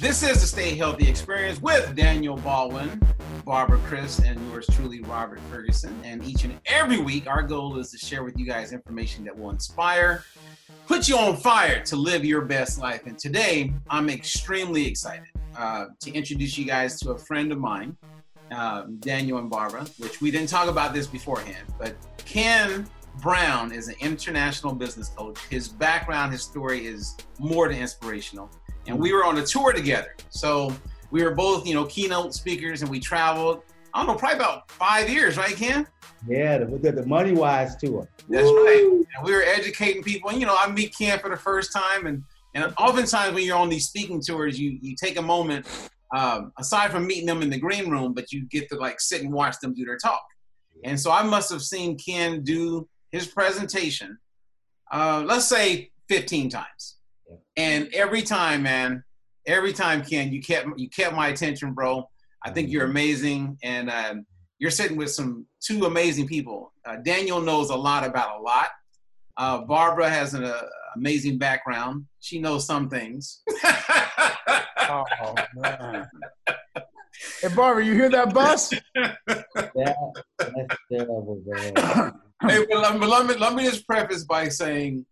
This is the Stay Healthy Experience with Daniel Baldwin, Barbara Chris, and yours truly, Robert Ferguson. And each and every week, our goal is to share with you guys information that will inspire, put you on fire to live your best life. And today, I'm extremely excited uh, to introduce you guys to a friend of mine, uh, Daniel and Barbara, which we didn't talk about this beforehand, but Ken Brown is an international business coach. His background, his story is more than inspirational and we were on a tour together. So we were both, you know, keynote speakers, and we traveled. I don't know, probably about five years, right, Ken? Yeah, the, the, the Money Wise tour. That's Woo! right. And we were educating people. And, you know, I meet Ken for the first time, and and oftentimes when you're on these speaking tours, you you take a moment, um, aside from meeting them in the green room, but you get to like sit and watch them do their talk. And so I must have seen Ken do his presentation, uh, let's say 15 times. And every time, man, every time, Ken, you kept you kept my attention, bro. I think you're amazing, and um, you're sitting with some two amazing people. Uh, Daniel knows a lot about a lot. Uh, Barbara has an uh, amazing background. She knows some things. oh man. Hey Barbara, you hear that bus? yeah, that's terrible, bro. hey, but let, let, me, let me just preface by saying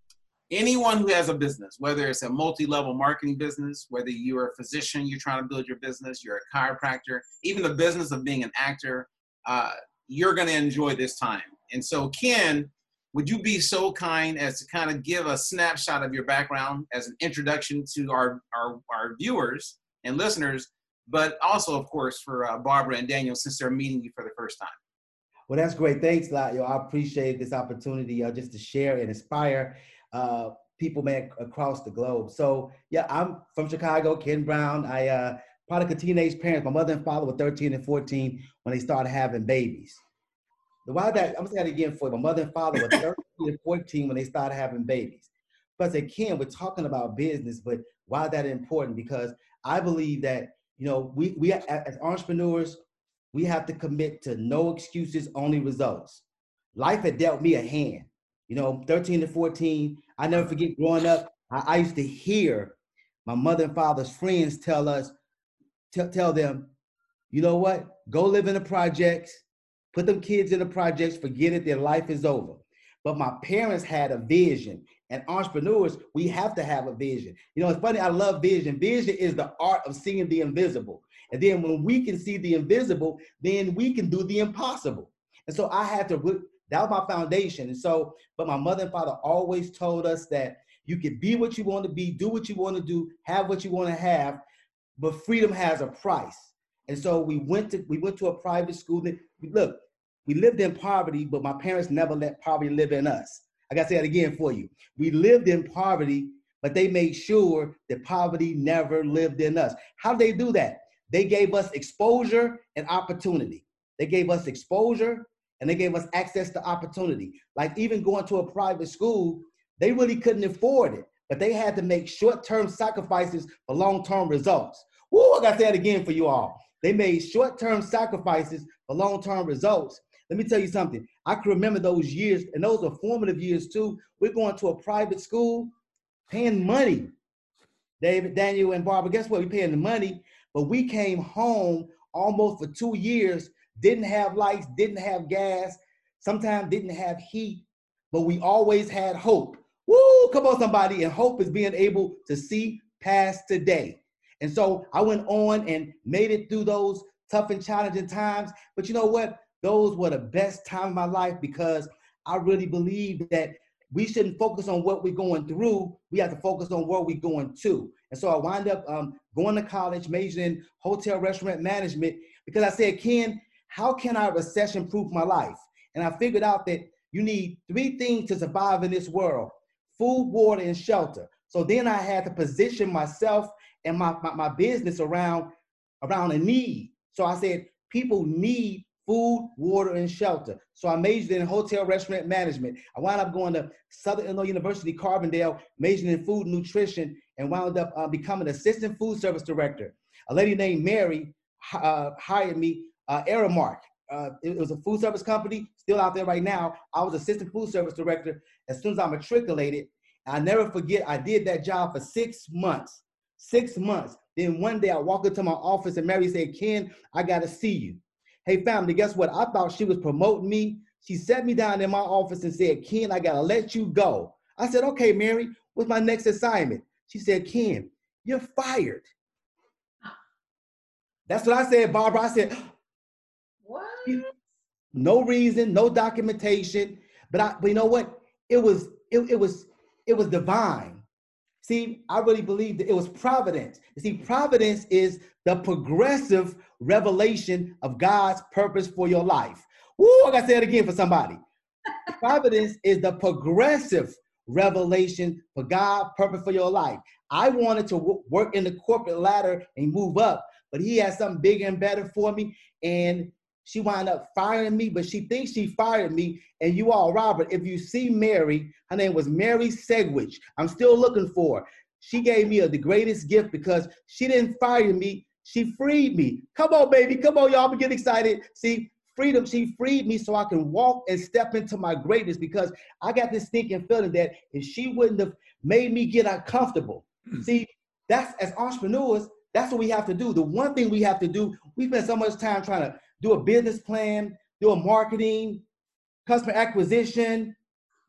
anyone who has a business, whether it's a multi-level marketing business, whether you're a physician, you're trying to build your business, you're a chiropractor, even the business of being an actor, uh, you're going to enjoy this time. And so, Ken, would you be so kind as to kind of give a snapshot of your background as an introduction to our, our, our viewers and listeners, but also, of course, for uh, Barbara and Daniel, since they're meeting you for the first time? Well, that's great. Thanks a lot. Yo, I appreciate this opportunity uh, just to share and inspire uh, people man across the globe. So yeah, I'm from Chicago, Ken Brown. I uh, product of a teenage parents. My mother and father were 13 and 14 when they started having babies. The why that I'm gonna say that again for you. My mother and father were 13 and 14 when they started having babies. But Ken, we're talking about business, but why that important? Because I believe that you know we we as entrepreneurs we have to commit to no excuses, only results. Life had dealt me a hand. You know, 13 to 14, I never forget growing up, I, I used to hear my mother and father's friends tell us, t- tell them, you know what, go live in the projects, put them kids in the projects, forget it, their life is over. But my parents had a vision, and entrepreneurs, we have to have a vision. You know, it's funny, I love vision. Vision is the art of seeing the invisible. And then when we can see the invisible, then we can do the impossible. And so I had to that was my foundation. And so, but my mother and father always told us that you can be what you want to be, do what you want to do, have what you want to have, but freedom has a price. And so we went to we went to a private school. That, look, we lived in poverty, but my parents never let poverty live in us. I gotta say that again for you. We lived in poverty, but they made sure that poverty never lived in us. How did they do that? They gave us exposure and opportunity. They gave us exposure and they gave us access to opportunity. Like even going to a private school, they really couldn't afford it, but they had to make short-term sacrifices for long-term results. Woo, I gotta say that again for you all. They made short-term sacrifices for long-term results. Let me tell you something. I can remember those years, and those are formative years too. We're going to a private school, paying money. David, Daniel, and Barbara, guess what? We're paying the money, but we came home almost for two years didn't have lights, didn't have gas, sometimes didn't have heat, but we always had hope. Woo, come on, somebody. And hope is being able to see past today. And so I went on and made it through those tough and challenging times. But you know what? Those were the best time of my life because I really believe that we shouldn't focus on what we're going through. We have to focus on where we're going to. And so I wind up um, going to college, majoring in hotel restaurant management because I said, Ken, how can I recession proof my life? And I figured out that you need three things to survive in this world food, water, and shelter. So then I had to position myself and my, my, my business around, around a need. So I said, people need food, water, and shelter. So I majored in hotel restaurant management. I wound up going to Southern Illinois University, Carbondale, majoring in food nutrition, and wound up uh, becoming assistant food service director. A lady named Mary uh, hired me uh, Aramark. Uh, it, it was a food service company, still out there right now. I was assistant food service director as soon as I matriculated. I never forget, I did that job for six months. six months. Then one day I walk into my office and Mary said, Ken, I got to see you. Hey, family, guess what? I thought she was promoting me. She sat me down in my office and said, Ken, I got to let you go. I said, okay, Mary, what's my next assignment? She said, Ken, you're fired. That's what I said, Barbara. I said? No reason, no documentation. But I, but you know what? It was, it, it was, it was divine. See, I really believe that it was providence. You see, providence is the progressive revelation of God's purpose for your life. Woo, I gotta say it again for somebody. providence is the progressive revelation for God' purpose for your life. I wanted to w- work in the corporate ladder and move up, but he has something bigger and better for me. And she wound up firing me, but she thinks she fired me. And you all, Robert, if you see Mary, her name was Mary Segwich. I'm still looking for her. She gave me a, the greatest gift because she didn't fire me. She freed me. Come on, baby. Come on, y'all. Getting excited. See, freedom, she freed me so I can walk and step into my greatness because I got this thinking feeling that if she wouldn't have made me get uncomfortable, mm. see, that's as entrepreneurs, that's what we have to do. The one thing we have to do, we spend so much time trying to do a business plan, do a marketing, customer acquisition.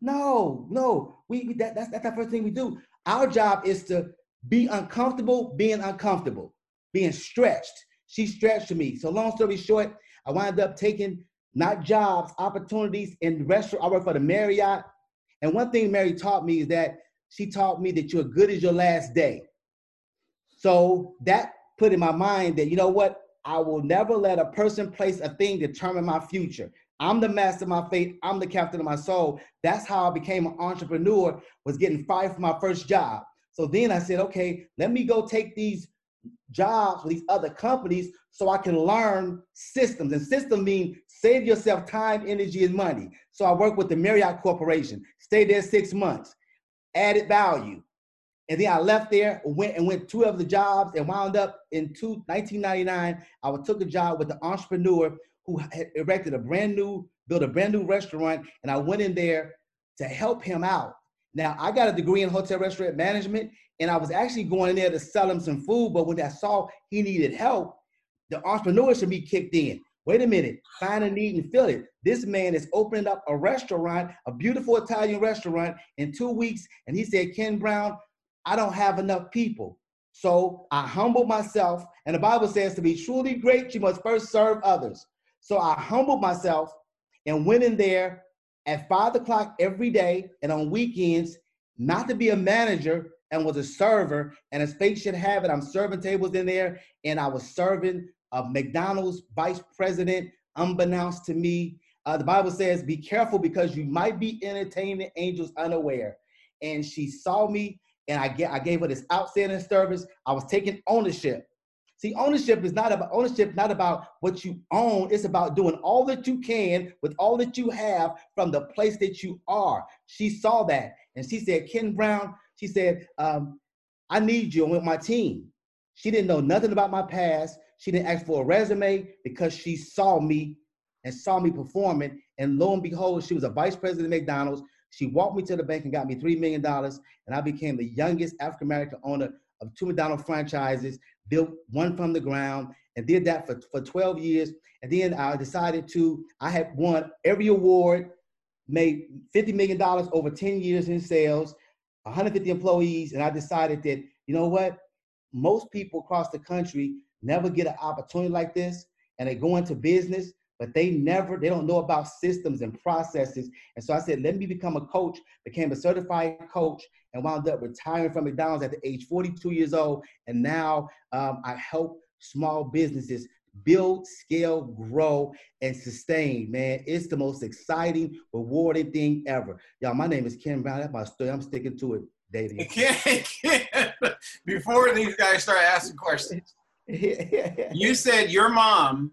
No, no, we, we that, that's that's the first thing we do. Our job is to be uncomfortable, being uncomfortable, being stretched. She stretched me. So long story short, I wound up taking not jobs, opportunities in restaurant. I work for the Marriott. And one thing Mary taught me is that she taught me that you're good as your last day. So that put in my mind that, you know what? I will never let a person, place, a thing determine my future. I'm the master of my fate. I'm the captain of my soul. That's how I became an entrepreneur, was getting fired from my first job. So then I said, okay, let me go take these jobs with these other companies so I can learn systems. And system mean save yourself time, energy, and money. So I worked with the Marriott Corporation, stayed there six months, added value. And then I left there, went and went two other jobs, and wound up in two, 1999. I took a job with the entrepreneur who had erected a brand new, built a brand new restaurant, and I went in there to help him out. Now I got a degree in hotel restaurant management, and I was actually going in there to sell him some food. But when I saw he needed help, the entrepreneurship me kicked in. Wait a minute, find a need and fill it. This man is opening up a restaurant, a beautiful Italian restaurant, in two weeks, and he said, Ken Brown, I don't have enough people. So I humbled myself, and the Bible says to be truly great, you must first serve others. So I humbled myself and went in there at five o'clock every day and on weekends, not to be a manager, and was a server. And as fate should have it, I'm serving tables in there, and I was serving a McDonald's vice president, unbeknownst to me. Uh, the Bible says, "Be careful because you might be entertaining angels unaware." And she saw me, and I get I gave her this outstanding service. I was taking ownership. See, ownership is not about ownership, not about what you own. It's about doing all that you can with all that you have from the place that you are. She saw that, and she said, "Ken Brown, she said, um, I need you with my team. She didn't know nothing about my past. She didn't ask for a resume because she saw me and saw me performing. And lo and behold, she was a vice president of McDonald's. She walked me to the bank and got me $3 million. And I became the youngest African American owner of two McDonald's franchises, built one from the ground, and did that for, for 12 years. And then I decided to, I had won every award, made $50 million over 10 years in sales. 150 employees, and I decided that, you know what? Most people across the country never get an opportunity like this, and they go into business, but they never, they don't know about systems and processes. And so I said, let me become a coach, became a certified coach, and wound up retiring from McDonald's at the age 42 years old. And now um, I help small businesses build, scale, grow, and sustain, man. It's the most exciting, rewarding thing ever. Y'all, my name is Ken Brown. That's my story. I'm sticking to it, David. Ken, Ken, before these guys start asking questions, you said your mom,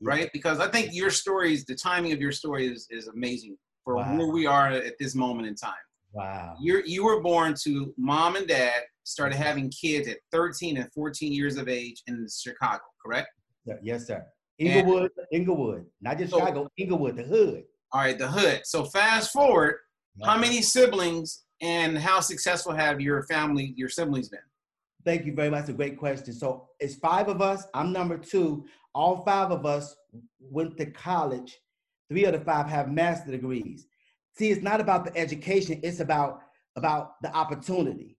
right? Because I think your stories, the timing of your story is, is amazing for wow. where we are at this moment in time. Wow. you you were born to mom and dad, started mm-hmm. having kids at 13 and 14 years of age in Chicago, correct? Yes, sir. Englewood, Englewood, not just so, Chicago, Englewood, the hood. All right, the hood. So fast forward, how many siblings and how successful have your family, your siblings been? Thank you very much. That's a great question. So it's five of us. I'm number two. All five of us went to college. Three of the five have master degrees. See, it's not about the education. It's about about the opportunity.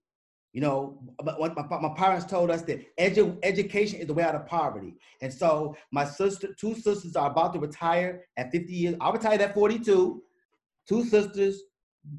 You know, my, my parents told us that edu- education is the way out of poverty. And so my sister, two sisters are about to retire at 50 years. I retired at 42. Two sisters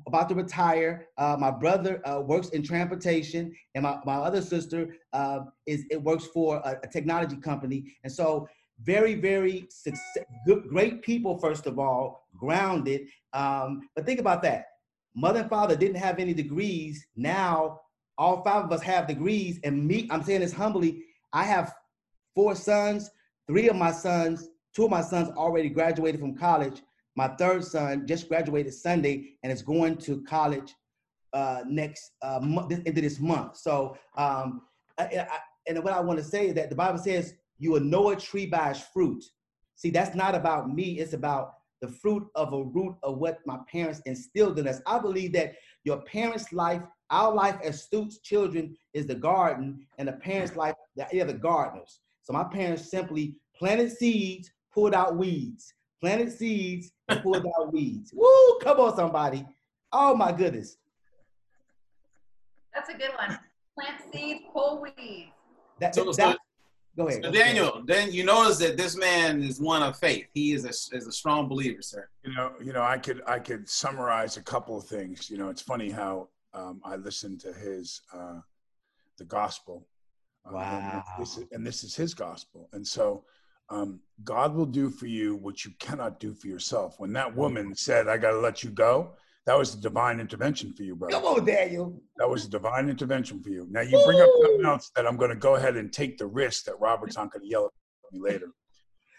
about to retire. Uh, my brother uh, works in transportation, and my, my other sister uh, is it works for a, a, technology company. And so, very, very success, good, great people. First of all, grounded. Um, but think about that. Mother and father didn't have any degrees. Now, all five of us have degrees, and me. I'm saying this humbly. I have four sons. Three of my sons, two of my sons already graduated from college my third son just graduated Sunday and is going to college uh, next uh, month, into this month. So, um, I, I, and what I want to say is that the Bible says you will know a tree by its fruit. See, that's not about me. It's about the fruit of a root of what my parents instilled in us. I believe that your parents' life, our life as students, children, is the garden, and the parents' life, they are the gardeners. So my parents simply planted seeds, pulled out weeds planted seeds and pulled out weeds. Woo! Come on, somebody. Oh my goodness. That's a good one. Plant seeds, pull weeds. That, so, that, so, go ahead. So Daniel, then you notice that this man is one of faith. He is a, is a strong believer, sir. You know, you know, I could I could summarize a couple of things. You know, it's funny how um, I listened to his uh, the gospel. Wow. and, this is, and this is his gospel, and so um, God will do for you what you cannot do for yourself. When that woman said, I got to let you go, that was a divine intervention for you, brother. Come on, Daniel. That was a divine intervention for you. Now, you bring up something else that I'm going to go ahead and take the risk that Robert's not going to yell at me later.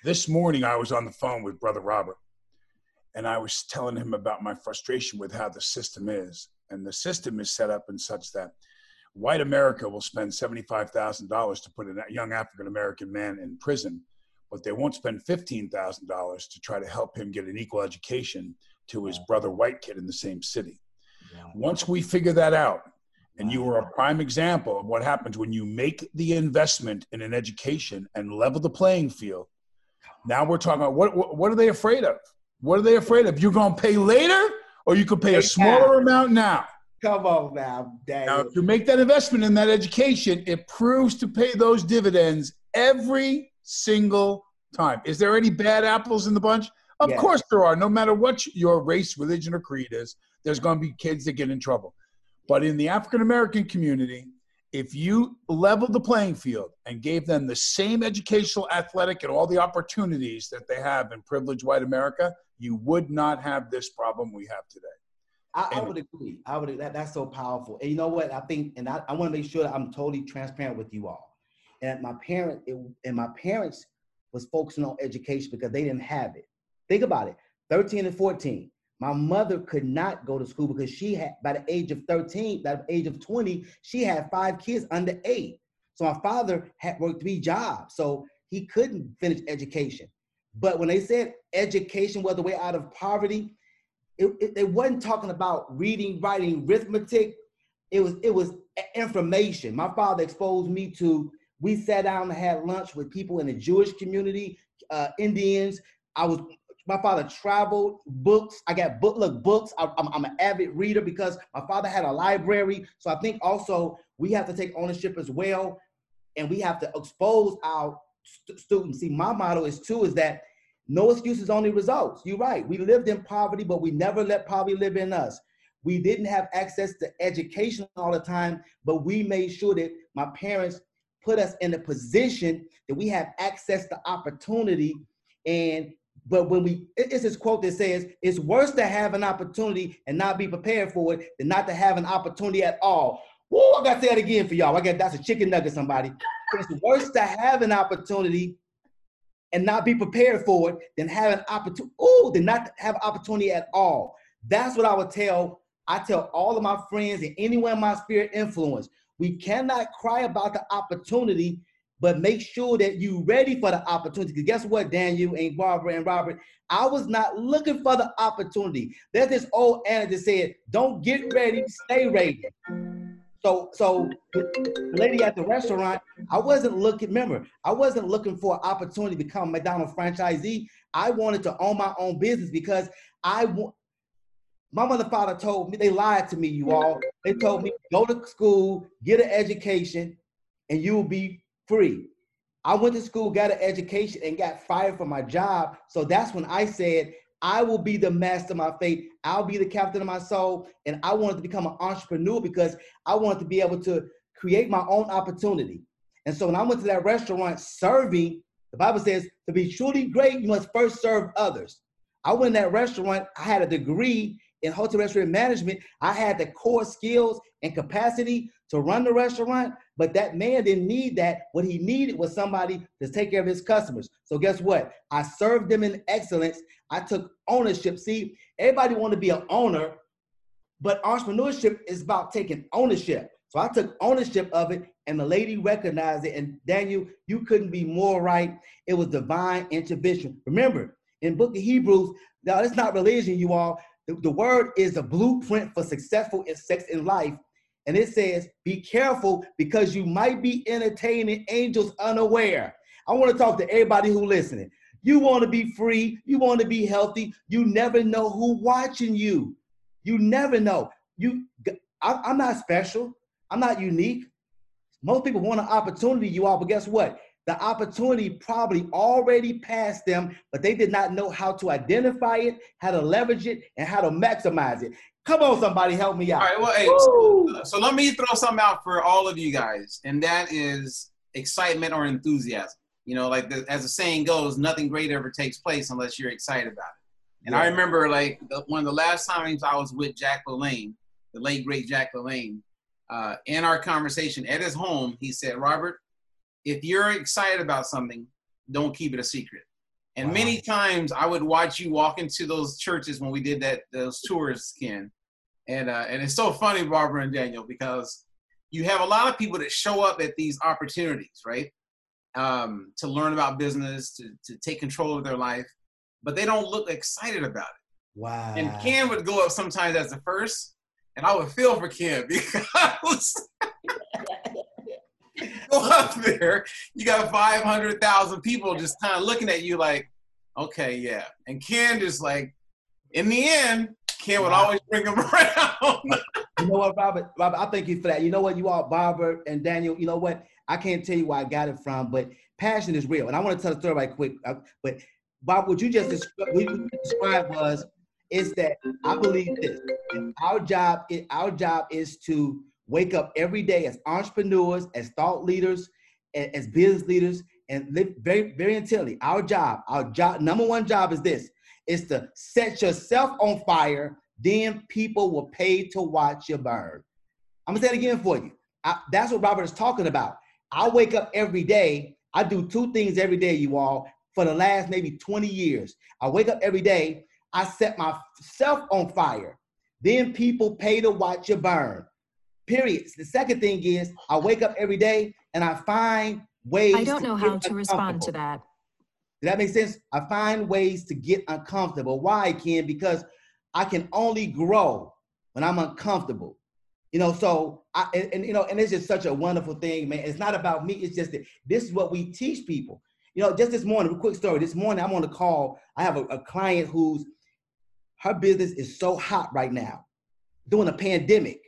This morning, I was on the phone with Brother Robert, and I was telling him about my frustration with how the system is. And the system is set up in such that white America will spend $75,000 to put a young African American man in prison but they won't spend $15,000 to try to help him get an equal education to his brother white kid in the same city. Once we figure that out, and you are a prime example of what happens when you make the investment in an education and level the playing field. Now we're talking about what, what, what are they afraid of? What are they afraid of? You're going to pay later or you could pay a smaller amount now. Come on now, Daniel. Now, if you make that investment in that education, it proves to pay those dividends every single time. Is there any bad apples in the bunch? Of yes. course there are. No matter what your race, religion, or creed is, there's going to be kids that get in trouble. But in the African American community, if you leveled the playing field and gave them the same educational, athletic, and all the opportunities that they have in privileged white America, you would not have this problem we have today. I, I would agree. I would. That, that's so powerful. And you know what? I think, and I, I want to make sure that I'm totally transparent with you all and my parent it, and my parents was focusing on education because they didn't have it. Think about it. 13 and 14. My mother could not go to school because she had by the age of 13, by the age of 20, she had five kids under eight. So my father had worked three jobs. So he couldn't finish education. But when they said education was the way out of poverty, it, it, it wasn't talking about reading, writing, arithmetic. It was it was information. My father exposed me to we sat down and had lunch with people in the Jewish community, uh, Indians. I was my father traveled books. I got book look books. I, I'm, I'm an avid reader because my father had a library. So I think also we have to take ownership as well, and we have to expose our st- students. See, my motto is too is that no excuses, only results. You're right. We lived in poverty, but we never let poverty live in us. We didn't have access to education all the time, but we made sure that my parents put us in a position that we have access to opportunity. And but when we it's this quote that says it's worse to have an opportunity and not be prepared for it than not to have an opportunity at all. Whoa, I gotta say that again for y'all. I got that's a chicken nugget, somebody. It's worse to have an opportunity and not be prepared for it than have an opportunity. Oh, than not have opportunity at all. That's what I would tell. I tell all of my friends and anyone in my spirit influence. We cannot cry about the opportunity, but make sure that you ready for the opportunity. Because guess what, Daniel and Barbara and Robert, I was not looking for the opportunity. There's this old adage that said, "Don't get ready, stay ready." So, so the lady at the restaurant, I wasn't looking. Remember, I wasn't looking for an opportunity to become a McDonald's franchisee. I wanted to own my own business because I want. My mother, father told me they lied to me. You all, they told me go to school, get an education, and you will be free. I went to school, got an education, and got fired from my job. So that's when I said, I will be the master of my fate. I'll be the captain of my soul. And I wanted to become an entrepreneur because I wanted to be able to create my own opportunity. And so when I went to that restaurant serving, the Bible says to be truly great, you must first serve others. I went in that restaurant, I had a degree in hotel restaurant management. I had the core skills and capacity to run the restaurant, but that man didn't need that. What he needed was somebody to take care of his customers. So guess what? I served them in excellence. I took ownership. See, everybody want to be an owner, but entrepreneurship is about taking ownership. So I took ownership of it, and the lady recognized it. And Daniel, you couldn't be more right. It was divine intervention. Remember, in Book of Hebrews, now it's not religion, you all. The, the word is a blueprint for successful in sex in life and it says, Be careful because you might be entertaining angels unaware. I want to talk to everybody who listening. You want to be free, you want to be healthy. You never know who watching you. You never know. You I, I'm not special. I'm not unique. Most people want an opportunity, you all, but guess what? The opportunity probably already passed them, but they did not know how to identify it, how to leverage it, and how to maximize it. Come on, somebody, help me out. All right, well, hey, so, so, let me throw something out for all of you guys, and that is excitement or enthusiasm. You know, like the, as the saying goes, nothing great ever takes place unless you're excited about it. And yeah. I remember, like, the, one of the last times I was with Jack LaLanne, the late great Jack LaLanne, uh, in our conversation at his home, he said, "Robert, if you're excited about something, don't keep it a secret." And wow. many times I would watch you walk into those churches when we did that those tours, Ken. And uh, and it's so funny, Barbara and Daniel, because you have a lot of people that show up at these opportunities, right? Um, to learn about business, to, to take control of their life, but they don't look excited about it. Wow. And Ken would go up sometimes as the first, and I would feel for Ken because up there, you got 500,000 people just kind of looking at you like, okay, yeah. And Ken just like, in the end, Ken would always bring him around. you know what, Robert? Robert, I thank you for that. You know what, you all, Barbara and Daniel, you know what? I can't tell you where I got it from, but passion is real. And I want to tell a story right quick. Uh, but Bob, what you just described was is that I believe this. Our job, our job is to wake up every day as entrepreneurs, as thought leaders, as business leaders, and live very, very intently. Our job, our job, number one job is this: is to set yourself on fire. Then people will pay to watch you burn. I'm gonna say it again for you. I, that's what Robert is talking about. I wake up every day. I do two things every day, you all, for the last maybe 20 years. I wake up every day. I set myself on fire. Then people pay to watch you burn. Period. The second thing is I wake up every day and I find ways. I don't know how to respond to that. Does that make sense? I find ways to get uncomfortable. Why, Ken? Because I can only grow when I'm uncomfortable. You know, so I and, and, you know, and it's just such a wonderful thing, man. It's not about me. It's just that this is what we teach people. You know, just this morning, a quick story. This morning, I'm on a call. I have a, a client who's her business is so hot right now, during a pandemic.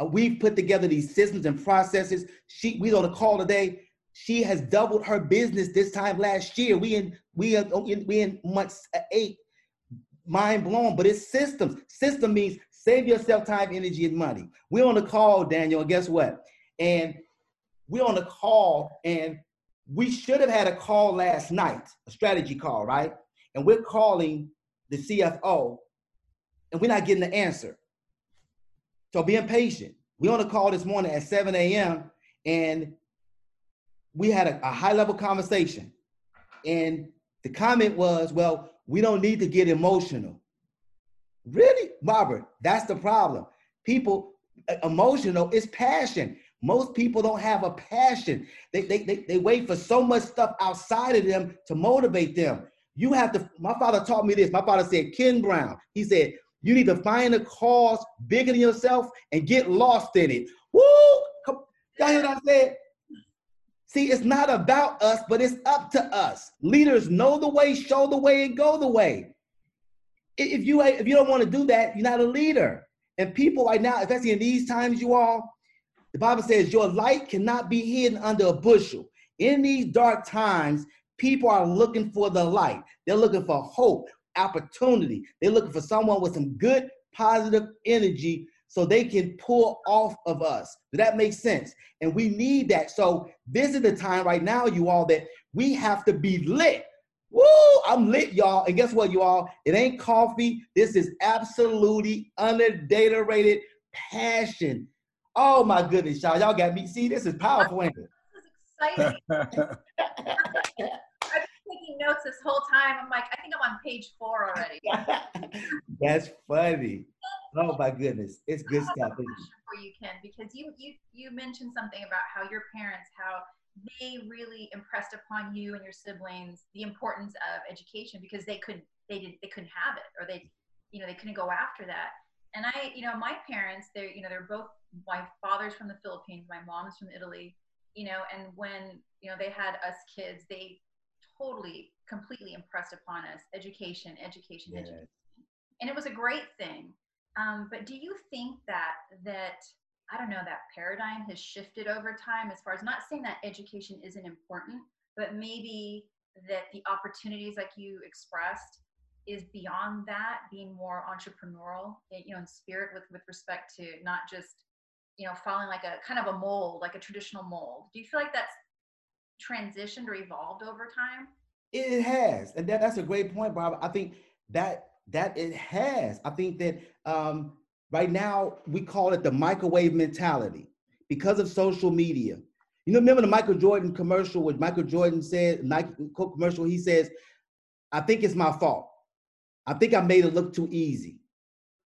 Uh, we've put together these systems and processes. She, we on a call today. She has doubled her business this time last year. We in we in we in month eight. Mind blown, but it's systems. System means save yourself time, energy, and money. We're on the call, Daniel. Guess what? And we're on the call, and we should have had a call last night, a strategy call, right? And we're calling the CFO, and we're not getting the answer. So being patient. We on a call this morning at 7 a.m. and we had a, a high level conversation. And the comment was, well, we don't need to get emotional. Really, Robert? That's the problem. People, emotional is passion. Most people don't have a passion. They, they, they, they wait for so much stuff outside of them to motivate them. You have to, my father taught me this. My father said, Ken Brown, he said, you need to find a cause bigger than yourself and get lost in it. Woo! Y'all hear what I said? See, it's not about us, but it's up to us. Leaders know the way, show the way, and go the way. If you if you don't want to do that, you're not a leader. And people right now, especially in these times, you all, the Bible says your light cannot be hidden under a bushel. In these dark times, people are looking for the light. They're looking for hope, opportunity. They're looking for someone with some good, positive energy so they can pull off of us. Does that make sense? And we need that. So this is the time right now, you all, that we have to be lit. Woo! I'm lit, y'all. And guess what, you all? It ain't coffee. This is absolutely unadulterated passion. Oh my goodness, y'all. Y'all got me. See, this is powerful, ain't it? This is exciting. I've been taking notes this whole time. I'm like, I think I'm on page four already. That's funny. Oh my goodness. It's good stuff. for you, Ken, because you you you mentioned something about how your parents, how they really impressed upon you and your siblings the importance of education because they couldn't they didn't they couldn't have it or they you know they couldn't go after that. And I, you know, my parents, they're you know they're both my father's from the Philippines, my mom's from Italy, you know, and when you know they had us kids, they totally completely impressed upon us education, education, education and it was a great thing. Um, but do you think that that I don't know that paradigm has shifted over time as far as not saying that education isn't important, but maybe that the opportunities like you expressed is beyond that, being more entrepreneurial, eh, you know, in spirit with with respect to not just you know following like a kind of a mold, like a traditional mold. Do you feel like that's transitioned or evolved over time? It has, and that, that's a great point, Bob. I think that that it has. I think that um, right now we call it the microwave mentality because of social media. You know, remember the Michael Jordan commercial, which Michael Jordan said, Nike commercial. He says, "I think it's my fault. I think I made it look too easy.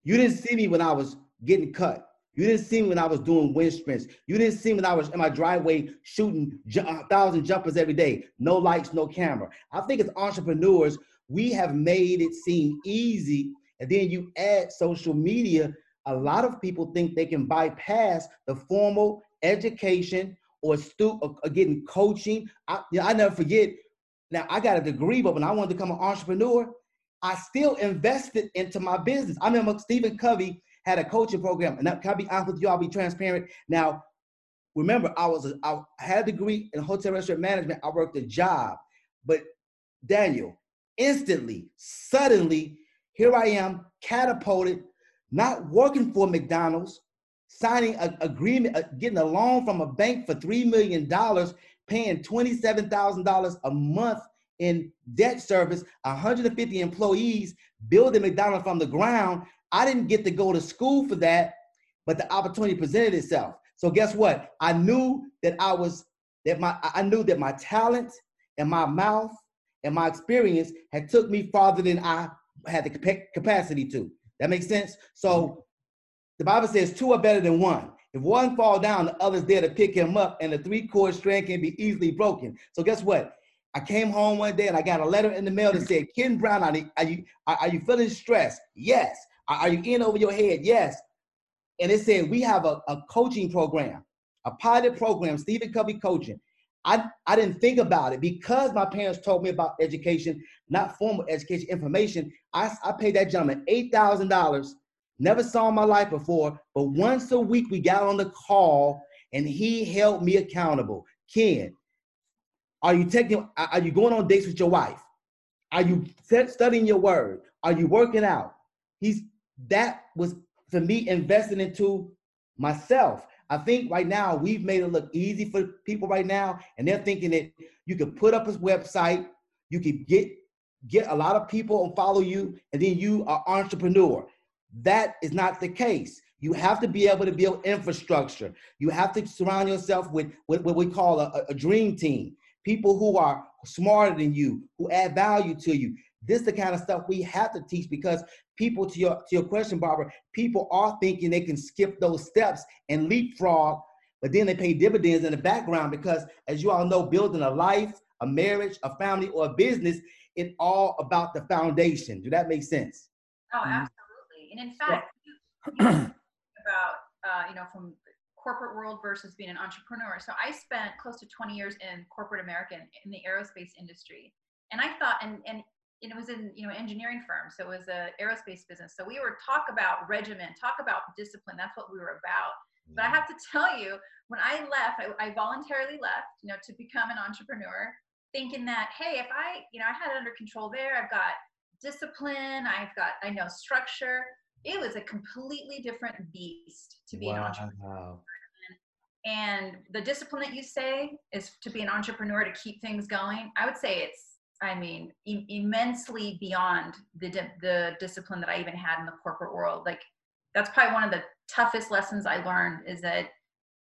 You didn't see me when I was getting cut." You didn't see me when I was doing wind sprints. You didn't see me when I was in my driveway shooting a uh, thousand jumpers every day. No lights, no camera. I think as entrepreneurs, we have made it seem easy. And then you add social media. A lot of people think they can bypass the formal education or, stu- or, or getting coaching. I, you know, I never forget. Now I got a degree, but when I wanted to become an entrepreneur, I still invested into my business. I remember Stephen Covey had a coaching program, and that, can I be honest with you? I'll be transparent. Now, remember, I was a, I had a degree in hotel restaurant management. I worked a job, but Daniel, instantly, suddenly, here I am, catapulted, not working for McDonald's, signing an agreement, uh, getting a loan from a bank for three million dollars, paying twenty-seven thousand dollars a month in debt service, 150 employees, building McDonald's from the ground. I didn't get to go to school for that, but the opportunity presented itself. So guess what? I knew that I was that my I knew that my talent and my mouth and my experience had took me farther than I had the capacity to. That makes sense. So the Bible says two are better than one. If one fall down, the other's there to pick him up, and the three cord strand can be easily broken. So guess what? I came home one day and I got a letter in the mail that said, "Ken Brown, are you are you, are you feeling stressed? Yes. Are you in over your head? Yes." And it said we have a, a coaching program, a pilot program, Stephen Covey coaching. I, I didn't think about it because my parents told me about education, not formal education information. I, I paid that gentleman $8,000. Never saw in my life before, but once a week we got on the call and he held me accountable. Ken, are you taking, are you going on dates with your wife? Are you studying your word? Are you working out? He's that was for me investing into myself. I think right now we've made it look easy for people right now, and they're thinking that you can put up a website, you can get get a lot of people and follow you, and then you are entrepreneur. That is not the case. You have to be able to build infrastructure. You have to surround yourself with, what we call a, a dream team. People who are smarter than you, who add value to you. This is the kind of stuff we have to teach because people, to your to your question, Barbara, people are thinking they can skip those steps and leapfrog, but then they pay dividends in the background because, as you all know, building a life, a marriage, a family, or a business, it's all about the foundation. Do that make sense? Oh, Mhm. absolutely. And in fact, you about uh, you know from corporate world versus being an entrepreneur. So I spent close to 20 years in corporate America in the aerospace industry. And I thought, and, and it was in you know engineering firm so it was a aerospace business. So we were talk about regimen talk about discipline that's what we were about. But i mm. have to tell you when i left I, I, voluntarily left you know to become an entrepreneur thinking that hey if i you know i had it under control there i've got discipline i've got i know structure it was a completely different beast to be wow. an entrepreneur. And the discipline that you say is to be an entrepreneur to keep things going i would say it's I mean, immensely beyond the di- the discipline that I even had in the corporate world. Like that's probably one of the toughest lessons I learned is that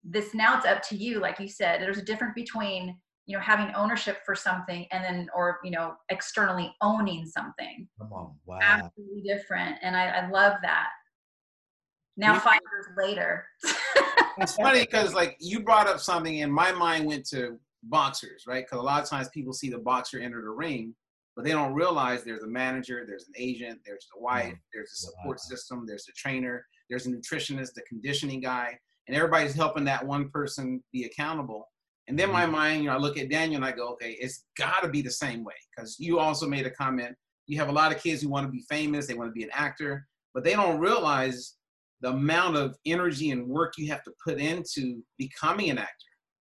this now it's up to you. Like you said, there's a difference between you know having ownership for something and then or you know externally owning something. Come on, wow, absolutely different, and I, I love that. Now yeah. five years later. it's funny because like you brought up something, and my mind went to boxers, right? Because a lot of times people see the boxer enter the ring, but they don't realize there's a manager, there's an agent, there's the wife, mm. there's a support system, there's a trainer, there's a nutritionist, the conditioning guy, and everybody's helping that one person be accountable. And then my mm-hmm. mind, you know, I look at Daniel and I go, okay, it's got to be the same way because you also made a comment. You have a lot of kids who want to be famous, they want to be an actor, but they don't realize the amount of energy and work you have to put into becoming an actor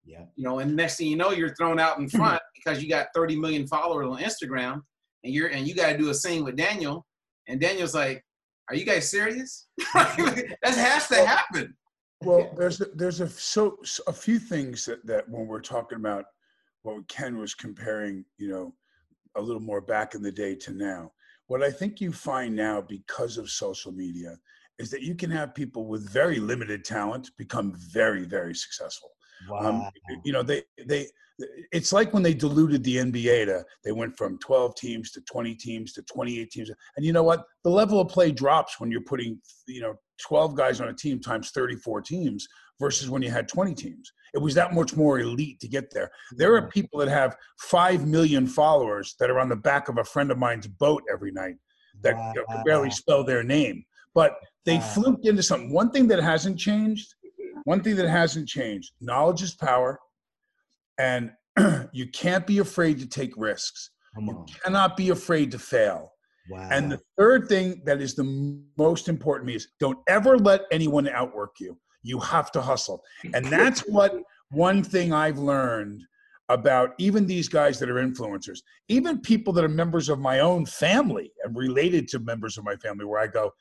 yeah. You know, and next thing you know, you're thrown out in hmm. front because you got 30 million followers on Instagram, and you're and you got to do a scene with Daniel, and Daniel's like, "Are you guys serious? that has to happen." Well, there's a, there's a so a few things that that when we're talking about what Ken was comparing, you know, a little more back in the day to now. What I think you find now because of social media is that you can have people with very limited talent become very very successful wow. Um, you know, they they it's like when they diluted the NBA to they went from 12 teams to 20 teams to 28 teams. And you know what? The level of play drops when you're putting, you know, 12 guys on a team times 34 teams versus when you had 20 teams. It was that much more elite to get there. There are people that have 5 million followers that are on the back of a friend of mine's boat every night that wow. can barely spell their name. But they wow. fluked into something. One thing that hasn't changed one thing that hasn't changed knowledge is power and you can't be afraid to take risks. You cannot be afraid to fail. Wow. and the third thing that is the most important to me is don't ever let anyone outwork you. You have to hustle. And that's what one thing i've learned about even these guys that are influencers even people that are members of my own family and related to members of my family where i go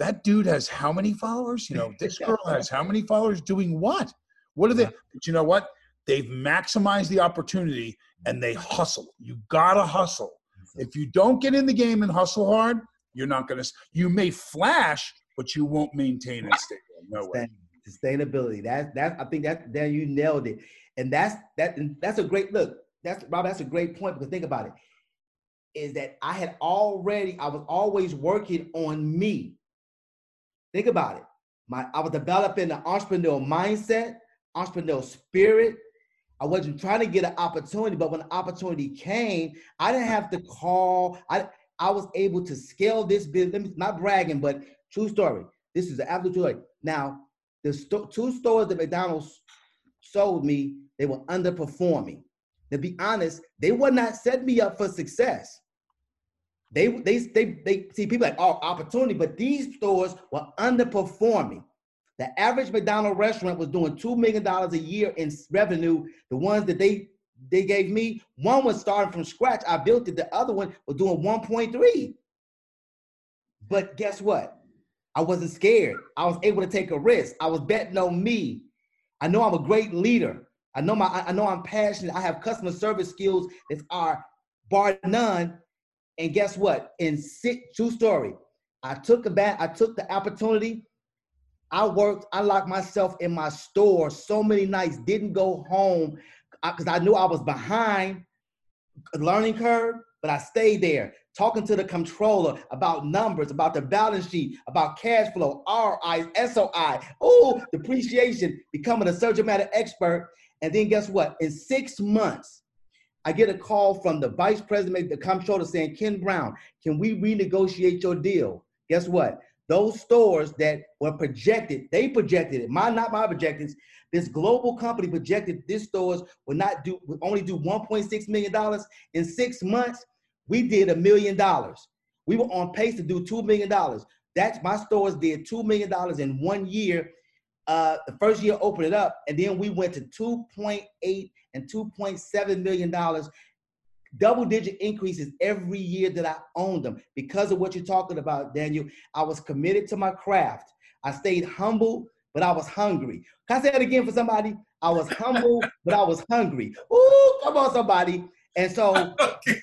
that dude has how many followers? You know, this girl has how many followers doing what? What are they? But you know what? They've maximized the opportunity and they hustle. You gotta hustle. If you don't get in the game and hustle hard, you're not gonna. You may flash, but you won't maintain and stay. No way. Sustainability. That that I think that Then you nailed it. And that's that. That's a great look. That's Rob. That's a great point because think about it. Is that I had already. I was always working on me Think about it. My, I was developing an entrepreneurial mindset, entrepreneurial spirit. I wasn't trying to get an opportunity, but when the opportunity came, I didn't have to call. I, I was able to scale this business. Not bragging, but true story. This is the absolute story. Now, the sto- two stores that McDonald's sold me, they were underperforming. To be honest, they would not set me up for success. They they they they see people like oh opportunity, but these stores were underperforming. The average McDonald's restaurant was doing two million dollars a year in revenue. The ones that they they gave me, one was starting from scratch. I built it. The other one was doing 1.3. But guess what? I wasn't scared. I was able to take a risk. I was betting on me. I know I'm a great leader. I know my I know I'm passionate. I have customer service skills that are bar none and guess what? In six, true story, I took a bat, I took the opportunity. I worked, I locked myself in my store so many nights, didn't go home because I, knew I was behind learning curve, but I stayed there talking to the controller about numbers, about the balance sheet, about cash flow, RI, SOI, oh, depreciation, becoming a subject matter expert. And then guess what? In six months, I get a call from the vice president, the comptroller saying, Ken Brown, can we renegotiate your deal? Guess what? those stores that were projected, they projected it. My not my projections. This global company projected this stores would not do would only do 1.6 million dollars in six months. We did a million dollars. We were on pace to do two million dollars. That's my stores did two million dollars in one year. Uh, the first year opened it up, and then we went to 2.8 and 2.7 million dollars double digit increases every year that I owned them because of what you're talking about, Daniel. I was committed to my craft. I stayed humble, but I was hungry. Can I say that again for somebody? I was humble, but I was hungry. Ooh, come on, somebody. And so it,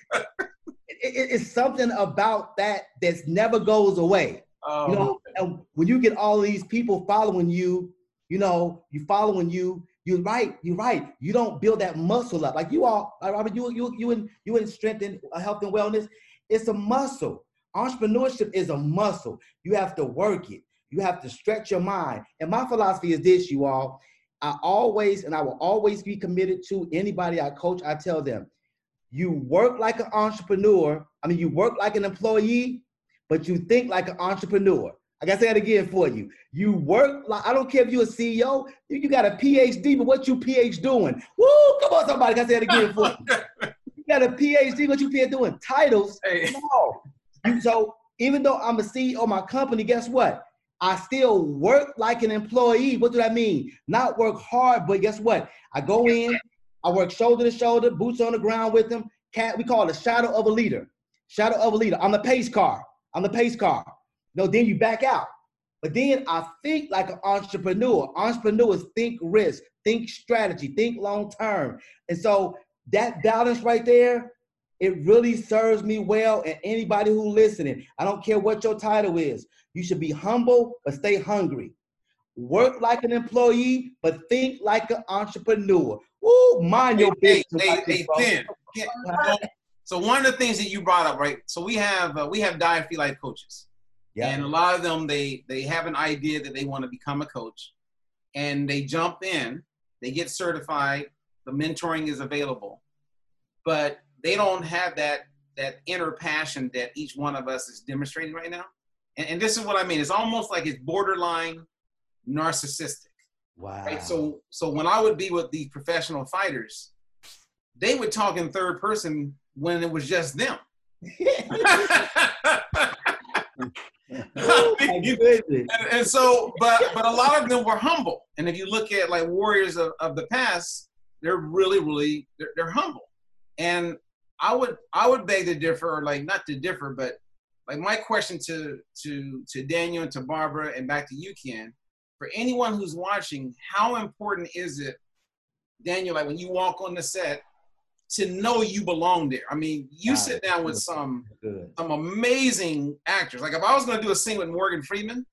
it, it's something about that that never goes away. Oh. You know, and when you get all these people following you, you know, you following you, you're right. You're right. You don't build that muscle up like you all. like Robert, you you you in you in strength and uh, health and wellness. It's a muscle. Entrepreneurship is a muscle. You have to work it. You have to stretch your mind. And my philosophy is this, you all. I always and I will always be committed to anybody I coach. I tell them, you work like an entrepreneur. I mean, you work like an employee, but you think like an entrepreneur. I gotta say that again for you. You work like I don't care if you're a CEO, you, you got a PhD, but what you PhD doing? Woo! Come on, somebody. I gotta say that again for you. You got a PhD, what you PhD doing? Titles. Hey. No. So even though I'm a CEO of my company, guess what? I still work like an employee. What do that mean? Not work hard, but guess what? I go in, I work shoulder to shoulder, boots on the ground with them. Cat, we call it a shadow of a leader. Shadow of a leader. I'm the pace car. I'm the pace car. No, then you back out. But then I think like an entrepreneur. Entrepreneurs think risk, think strategy, think long term. And so that balance right there, it really serves me well. And anybody who listening, I don't care what your title is, you should be humble but stay hungry. Work like an employee, but think like an entrepreneur. Woo, mind your hey, business. Hey, hey, so, so one of the things that you brought up, right? So we have uh, we have Diet Free Life coaches. Yeah. And a lot of them, they they have an idea that they want to become a coach, and they jump in, they get certified, the mentoring is available, but they don't have that that inner passion that each one of us is demonstrating right now. And, and this is what I mean. It's almost like it's borderline narcissistic. Wow. Right? So so when I would be with these professional fighters, they would talk in third person when it was just them. oh, and, and, so, but but a lot of them were humble. And if you look at like warriors of, of the past, they're really, really they're, they're humble. And I would I would beg to differ, or like not to differ, but like my question to to to Daniel and to Barbara and back to you, Ken, for anyone who's watching, how important is it, Daniel, like when you walk on the set, to know you belong there. I mean, you God, sit down with some good. some amazing actors. Like if I was going to do a scene with Morgan Freeman,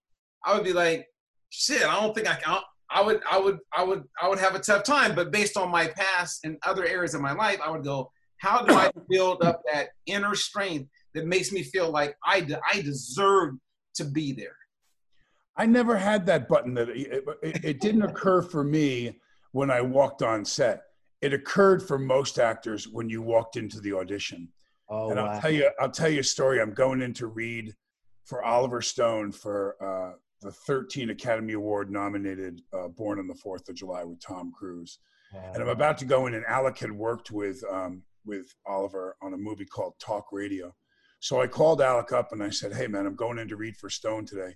I would be like, shit, I don't think I can. I would, I would, I would, I would have a tough time. But based on my past and other areas of my life, I would go, how do I build up that inner strength that makes me feel like I, de- I deserve to be there? I never had that button. That it, it, it didn't occur for me when I walked on set it occurred for most actors when you walked into the audition. Oh, and I'll wow. tell you, I'll tell you a story. I'm going in to read for Oliver Stone for uh, the 13 Academy Award nominated uh, Born on the Fourth of July with Tom Cruise, wow. and I'm about to go in. And Alec had worked with um, with Oliver on a movie called Talk Radio, so I called Alec up and I said, "Hey man, I'm going in to read for Stone today.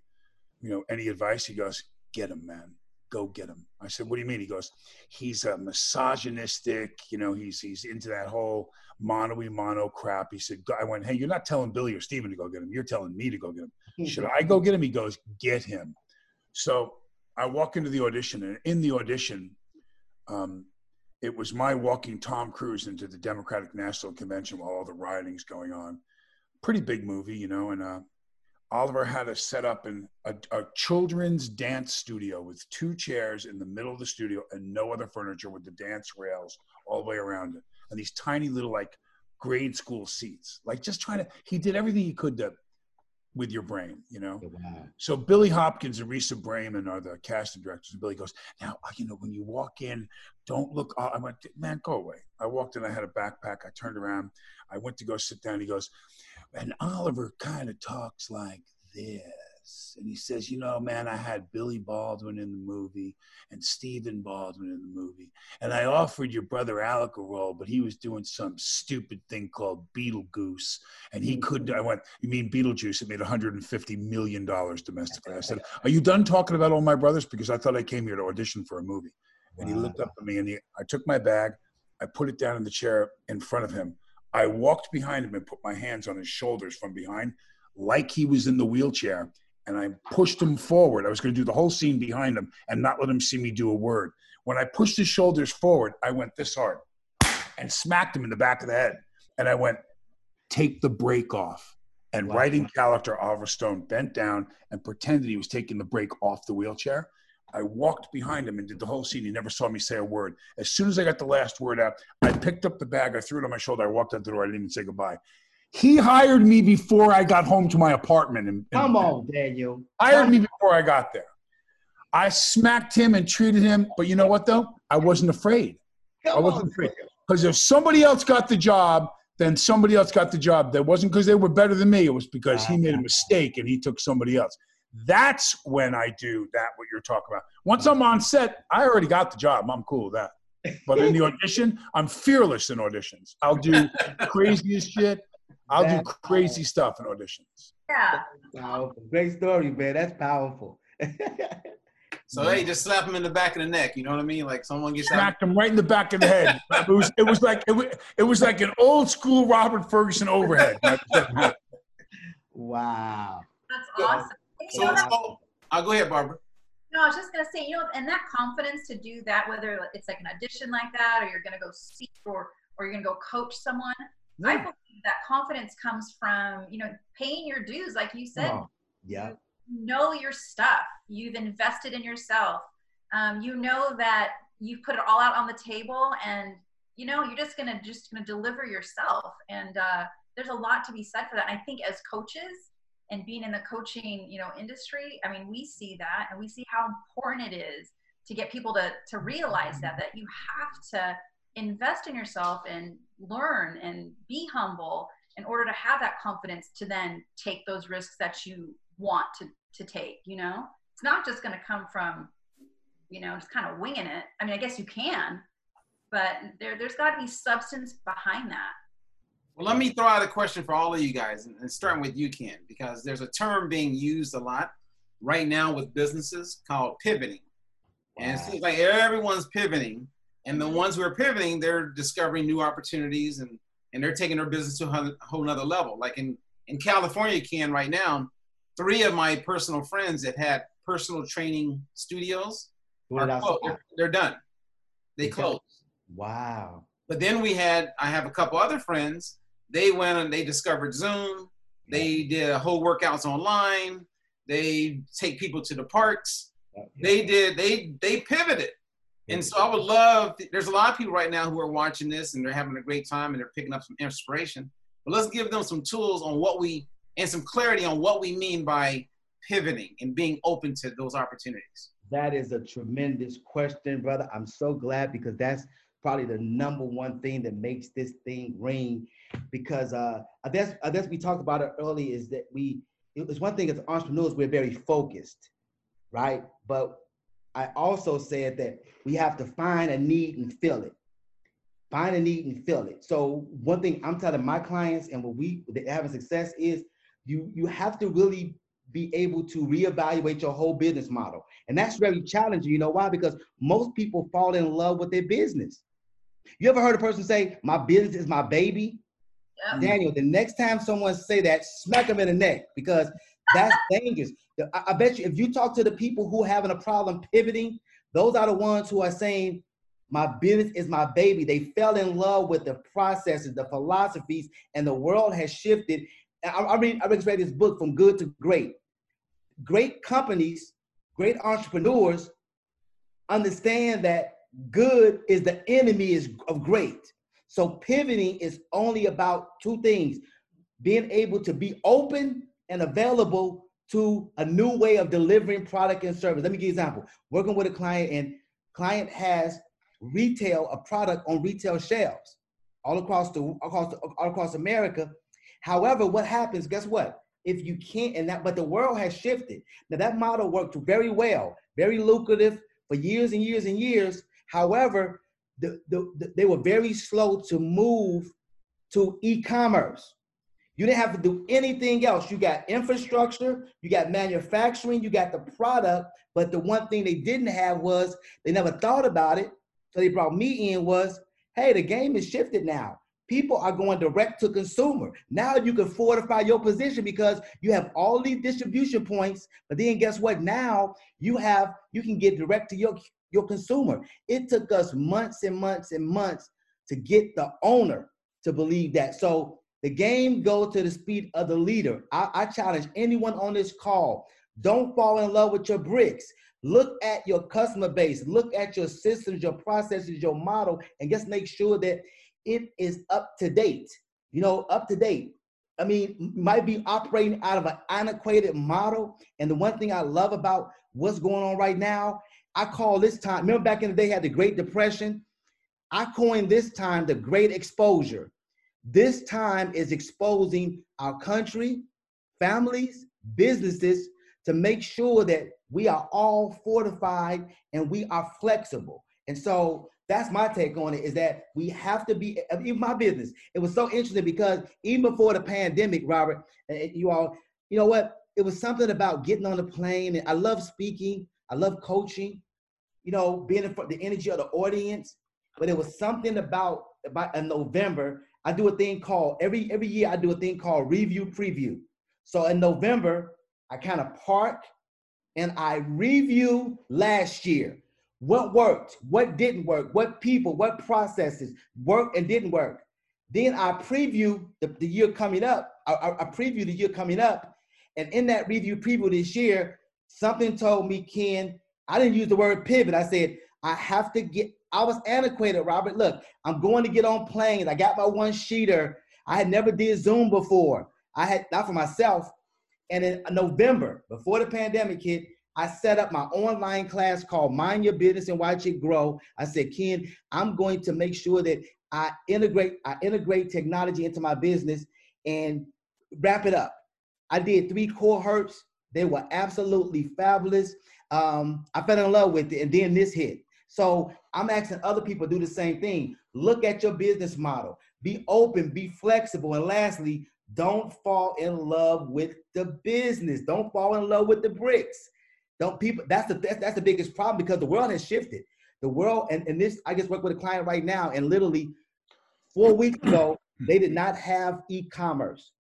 You know, any advice?" He goes, "Get him, man go get him. I said, what do you mean? He goes, he's a misogynistic, you know, he's he's into that whole mono mono crap. He said, I went, hey, you're not telling Billy or Stephen to go get him. You're telling me to go get him. Should I go get him? He goes, get him. So I walk into the audition, and in the audition, um, it was my walking Tom Cruise into the Democratic National Convention while all the rioting's going on. Pretty big movie, you know, and uh, Oliver had us set up in a, a, children's dance studio with two chairs in the middle of the studio and no other furniture with the dance rails all the way around it. And these tiny little like grade school seats. Like just trying to he did everything he could to with your brain, you know. Wow. So Billy Hopkins and Risa Bramon are the casting directors. And Billy goes, now uh, you know when you walk in, don't look. I went, man, go away. I walked in. I had a backpack. I turned around. I went to go sit down. He goes, and Oliver kind of talks like this. And he says, You know, man, I had Billy Baldwin in the movie and Stephen Baldwin in the movie. And I offered your brother Alec a role, but he was doing some stupid thing called Beetlejuice. And he couldn't. Mm-hmm. I went, You mean Beetlejuice? It made $150 million domestically. I said, Are you done talking about all my brothers? Because I thought I came here to audition for a movie. And he looked up at me and he, I took my bag, I put it down in the chair in front of him. I walked behind him and put my hands on his shoulders from behind, like he was in the wheelchair. And I pushed him forward. I was going to do the whole scene behind him and not let him see me do a word. When I pushed his shoulders forward, I went this hard and smacked him in the back of the head. And I went, Take the brake off. And Wow. right in character, Oliver Stone bent down and pretended he was taking the brake off the wheelchair. I walked behind him and did the whole scene. He never saw me say a word. As soon as I got the last word out, I picked up the bag, I threw it on my shoulder, I walked out the door, I didn't even say goodbye. He hired me before I got home to my apartment. And, Come on, Daniel. Hired me before I got there. I smacked him and treated him, but you know what though? I wasn't afraid. I wasn't on. afraid. Because if somebody else got the job, then somebody else got the job. That wasn't because they were better than me. It was because he made a mistake and he took somebody else. That's when I do that, what you're talking about. Once I'm on set, I already got the job. I'm cool with that. But in the audition, I'm fearless in auditions. I'll do craziest shit. I'll do That's crazy stuff in auditions. Yeah. Powerful. Great story, man. That's powerful. So hey, just slap him in the back of the neck. You know what I mean? Like someone gets out. Smacked him right in the back of the head. It was, it was like it was, it was like an old school Robert Ferguson overhead. wow. That's awesome. You So, so I'll go ahead, Barbara. No, I was just gonna say, you know, and that confidence to do that, whether it's like an audition like that, or you're gonna go speak, or or you're gonna go coach someone. I Yeah. believe that confidence comes from, you know, paying your dues, like you said. On. Yeah. know your stuff. You've invested in yourself. Um, you know that you've put it all out on the table, and you know you're just gonna just gonna deliver yourself. And uh, there's a lot to be said for that. And I think as coaches and being in the coaching, you know, industry, I mean, we see that, and we see how important it is to get people to to realize that that you have to invest in yourself and learn and be humble in order to have that confidence to then take those risks that you want to to take you know? It's not just going to come from you know just kind of winging it. I mean i guess you can but there there's got to be substance behind that. Well, let me throw out a question for all of you guys, and, and starting with you, Ken, because there's a term being used a lot right now with businesses called pivoting. And it seems like everyone's pivoting, and the ones who are pivoting, they're discovering new opportunities and and they're taking their business to a whole- nother level. Like in in California, Ken, right now, three of my personal friends that had personal training studios are closed. They're, they're done. They closed. Wow. But then we had, I have a couple other friends. They went and they discovered Zoom. They did a whole workouts online. They take people to the parks. They did. They they pivoted. And so I would love. There's a lot of people right now who are watching this and they're having a great time and they're picking up some inspiration. But let's give them some tools on what we and some clarity on what we mean by pivoting and being open to those opportunities. That is a tremendous question, brother. I'm so glad because that's probably the number one thing that makes this thing ring. Because uh, I guess I guess we talked about it early is that we it's one thing as entrepreneurs we're very focused, right? But I also said that we have to find a need and fill it. Find a need and fill it. So one thing I'm telling my clients and what we that having success is you you have to really be able to reevaluate your whole business model. And that's very challenging. You know why? Because most people fall in love with their business. You ever heard a person say, My business is my baby? Yep. Daniel, the next time someone say that, smack them in the neck because that's dangerous. I, I bet you if you talk to the people who having a problem pivoting, those are the ones who are saying, My business is my baby. They fell in love with the processes, the philosophies, and the world has shifted. I, I read, I read this book from good to great. Great companies, great entrepreneurs understand that good is the enemy is of great. So pivoting is only about two things: being able to be open and available to a new way of delivering product and service. Let me give you an example. Working with a client and client has retail, a product on retail shelves all across the across the, all across America. However, what happens, guess what? if you can't, and that, but the world has shifted. Now that model worked very well, very lucrative for years and years and years. However, the, the, the, they were very slow to move to e-commerce. You didn't have to do anything else. You got infrastructure, you got manufacturing, you got the product, but the one thing they didn't have was they never thought about it. So they brought me in was, hey, the game is shifted now. People are going direct to consumer. Now you can fortify your position because you have all these distribution points, but then guess what? Now you have you can get direct to your your consumer. It took us months and months and months to get the owner to believe that. So the game goes to the speed of the leader. I, I challenge anyone on this call. Don't fall in love with your bricks. Look at your customer base, look at your systems, your processes, your model, and just make sure that it is up to date. You know, up to date. I mean, might be operating out of an antiquated model. And the one thing I love about what's going on right now, I call this time, remember back in the day, had the Great Depression? I coined this time the Great Exposure. This time is exposing our country, families, businesses to make sure that we are all fortified and we are flexible. And so that's my take on it is that we have to be even my business it was so interesting because even before the pandemic robert eh, eh, you all you know what it was something about getting on the plane and i love speaking i love coaching you know being in front the energy of the audience but it was something about about in november i do a thing called every every year i do a thing called review preview so in november i kind of park and i review last year what worked, what didn't work, what people, what processes worked and didn't work. Then I preview the, the year coming up. I, I, I preview the year coming up. And in that review preview this year, something told me, Ken, I didn't use the word pivot. I said, I have to get, I was antiquated, Robert. Look, I'm going to get on planes. I got my one sheeter. I had never did Zoom before. I had, not for myself. And in November, before the pandemic hit, I set up my online class called Mind Your Business and Watch It Grow. I said, Ken, I'm going to make sure that I integrate I integrate technology into my business and wrap it up. I did three cohorts. They were absolutely fabulous. Um, I fell in love with it, and then this hit. So I'm asking other people do the same thing. Look at your business model. Be open, be flexible, and lastly, don't fall in love with the business. Don't fall in love with the bricks. Don't people? That's the that's, that's the biggest problem because the world has shifted. The world and, and this I just work with a client right now, and literally four weeks ago they did not have e-commerce.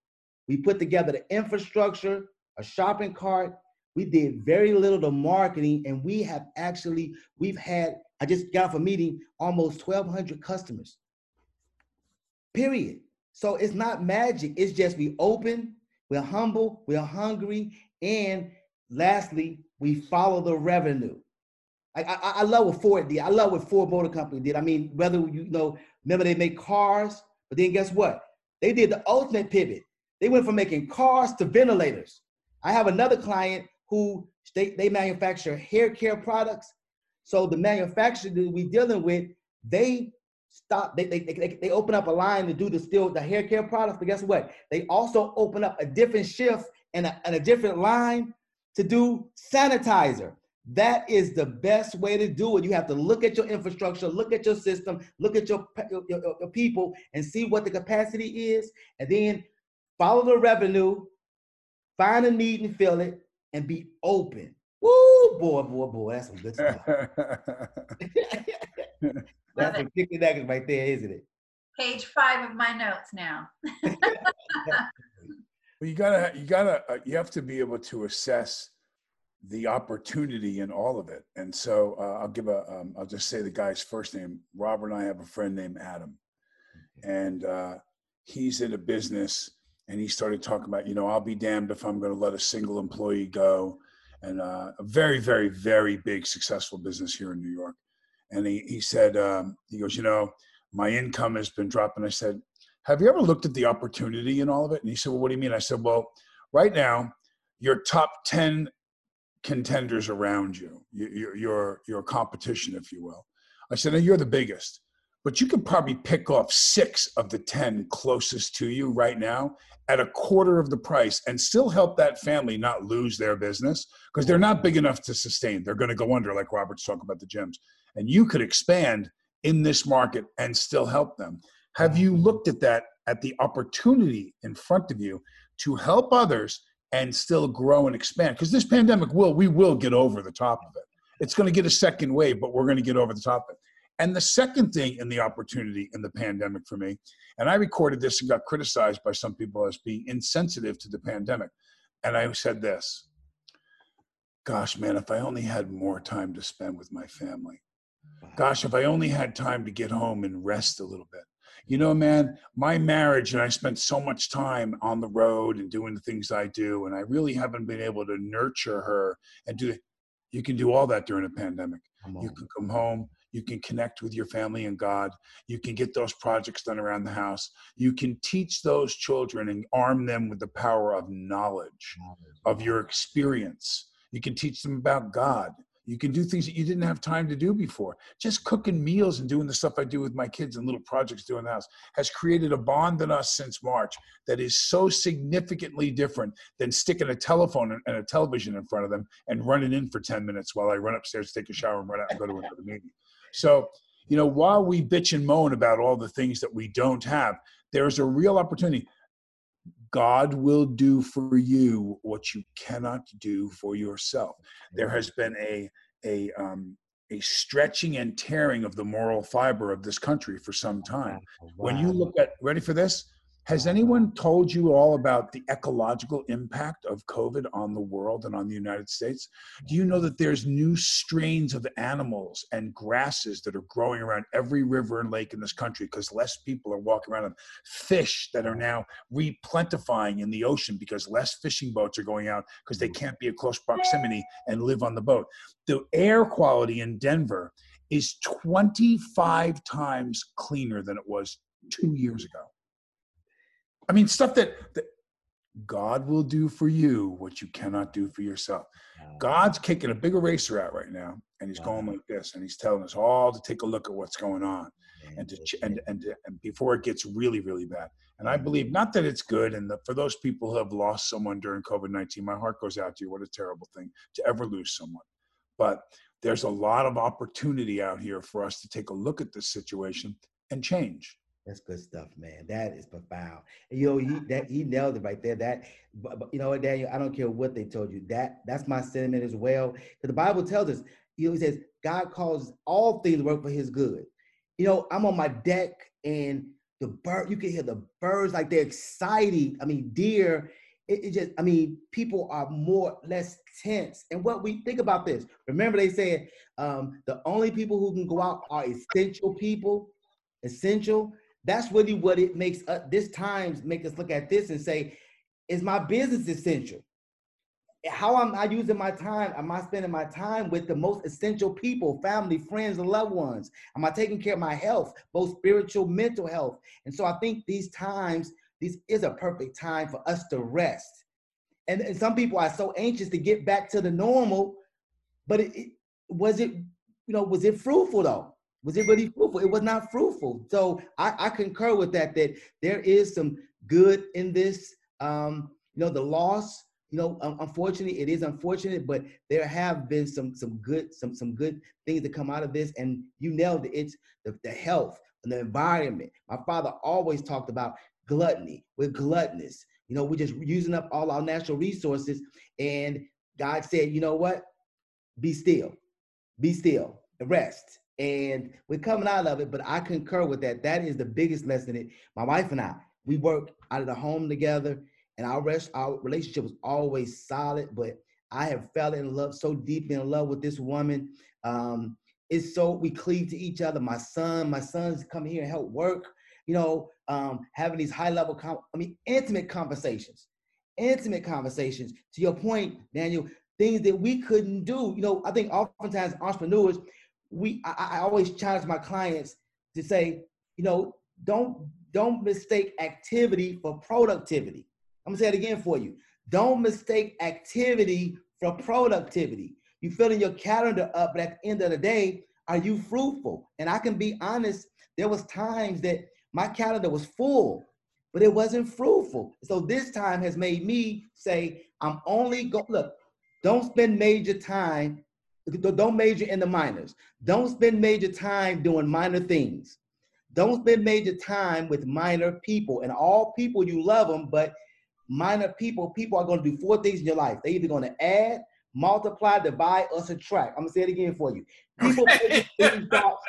We put together the infrastructure, a shopping cart. We did very little to marketing, and we have actually we've had. I just got off a meeting almost 1,200 customers. Period. So it's not magic. It's just we open, we're humble, we're hungry, and lastly, we follow the revenue. I, I, I love what Ford did. I love what Ford Motor Company did. I mean, whether you know, remember they make cars, but then guess what? They did the ultimate pivot. They went from making cars to ventilators. I have another client who they, they manufacture hair care products. So the manufacturer that we're dealing with, they stop, they, they, they, they open up a line to do the still the hair care products, but guess what? They also open up a different shift and a, and a different line to do sanitizer. That is the best way to do it. You have to look at your infrastructure, look at your system, look at your, your, your, your people, and see what the capacity is, and then follow the revenue, find a need and fill it, and be open. Woo, boy, boy, boy, that's some good stuff. that's some kicking nuggets right there, isn't it? Page five of my notes now. Well, you gotta, you gotta, uh, you have to be able to assess the opportunity in all of it. And so uh, I'll give a, um, I'll just say the guy's first name. Robert and I have a friend named Adam, and uh, he's in a business, and he started talking about, you know, I'll be damned if I'm going to let a single employee go, and uh, a very, very, very big successful business here in New York. And he he said, um, he goes, you know, my income has been dropping. I said, have you ever looked at the opportunity in all of it? And he said, well, what do you mean? I said, well, right now, your top 10 contenders around you, your, your, your competition, if you will. I said, you're the biggest. But you could probably pick off six of the 10 closest to you right now at a quarter of the price and still help that family not lose their business because they're not big enough to sustain. They're going to go under, like Robert's talking about the gyms. And you could expand in this market and still help them. Have you looked at that, at the opportunity in front of you to help others and still grow and expand? Because this pandemic will, we will get over the top of it. It's going to get a second wave, but we're going to get over the top of it. And the second thing in the opportunity in the pandemic for me, and I recorded this and got criticized by some people as being insensitive to the pandemic. And I said this Gosh, man, if I only had more time to spend with my family. Gosh, if I only had time to get home and rest a little bit. You know, man, my marriage and I spent so much time on the road and doing the things I do, and I really haven't been able to nurture her and do. You can do all that during a pandemic. You can come home, you can connect with your family and God. You can get those projects done around the house. You can teach those children and arm them with the power of knowledge, of your experience. You can teach them about God. You can do things that you didn't have time to do before. Just cooking meals and doing the stuff I do with my kids and little projects doing the house has created a bond in us since March that is so significantly different than sticking a telephone and a television in front of them and running in for 10 minutes while I run upstairs, to take a shower, and run out and go to another meeting. So, you know, while we bitch and moan about all the things that we don't have, there's a real opportunity. God will do for you what you cannot do for yourself. There has been a a um, a stretching and tearing of the moral fiber of this country for some time. When you look at ready for this, has anyone told you all about the ecological impact of COVID on the world and on the United States? Do you know that there's new strains of animals and grasses that are growing around every river and lake in this country because less people are walking around them? Fish that are now replentifying in the ocean because less fishing boats are going out because they can't be at close proximity and live on the boat. The air quality in Denver is 25 times cleaner than it was two years ago. I mean, stuff that, that God will do for you what you cannot do for yourself. God's kicking a big eraser out right now, and He's going like this, and He's telling us all to take a look at what's going on, and to and and, and before it gets really really bad. And I mm-hmm. believe not that it's good, and the, for those people who have lost someone during COVID nineteen, my heart goes out to you. What a terrible thing to ever lose someone, but there's a lot of opportunity out here for us to take a look at this situation and change. That's good stuff, man. That is profound. And, you know, he that he nailed it right there. That, but, but, you know what, Daniel? I don't care what they told you. That that's my sentiment as well. Because the Bible tells us, you know, he says God calls all things work for His good. You know, I'm on my deck and the bird, you can hear the birds like they're excited. I mean, deer. It, it just, I mean, people are more less tense. And what we think about this, remember they said um, the only people who can go out are essential people. Essential that's really what it makes uh, this times make us look at this and say, is my business essential? How am I using my time? Am I spending my time with the most essential people, family, friends, and loved ones? Am I taking care of my health, both spiritual, mental health? And so I think these times, this is a perfect time for us to rest. And, and some people are so anxious to get back to the normal, but it, it was it, you know, was it fruitful though? Was it really fruitful? It was not fruitful. So I, I concur with that, that there is some good in this. Um, you know, the loss, you know, unfortunately, it is unfortunate, but there have been some some good, some some good things that come out of this. And you nailed it. It's the, the health and the environment. My father always talked about gluttony. We're gluttonous. You know, we're just using up all our natural resources. And God said, you know what? Be still. Be still. Rest and we're coming out of it. But I concur with that. That is the biggest lesson. It my wife and I we work out of the home together, and our rest our relationship was always solid. But I have fell in love so deeply in love with this woman. Um, it's so we cleave to each other. My son, my sons come here and help work. You know, um, having these high level, com- I mean, intimate conversations, intimate conversations. To your point, Daniel, things that we couldn't do. You know, I think oftentimes entrepreneurs we I, I always challenge my clients to say, you know, don't don't mistake activity for productivity. I'm gonna say it again for you. Don't mistake activity for productivity. You filling your calendar up, but at the end of the day, are you fruitful? And I can be honest there was times that my calendar was full, but it wasn't fruitful. So this time has made me say, I'm only go look, don't spend major time, don't major in the minors. Don't spend major time doing minor things. Don't spend major time with minor people. And all people, you love them, but minor people, people are going to do four things in your life. They're either going to add, multiply, divide, or subtract. I'm gonna say it again for you. People, places, things, thoughts,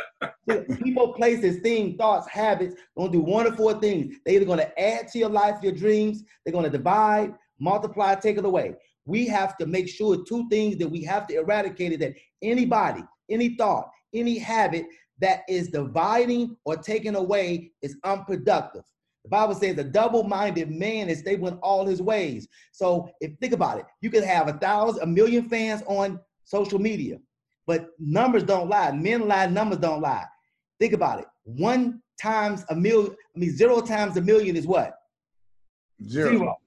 people, places, things, thoughts, habits, gonna do one or four things. They're either gonna add to your life, your dreams, they're gonna divide, multiply, take it away. We have to make sure two things that we have to eradicate it that anybody, any thought, any habit that is dividing or taking away is unproductive. The Bible says a double-minded man is stable in all his ways. So if think about it, you could have a thousand, a million fans on social media, but numbers don't lie. Men lie, numbers don't lie. Think about it. One times a million, I mean, zero times a million is what? Zero. zero.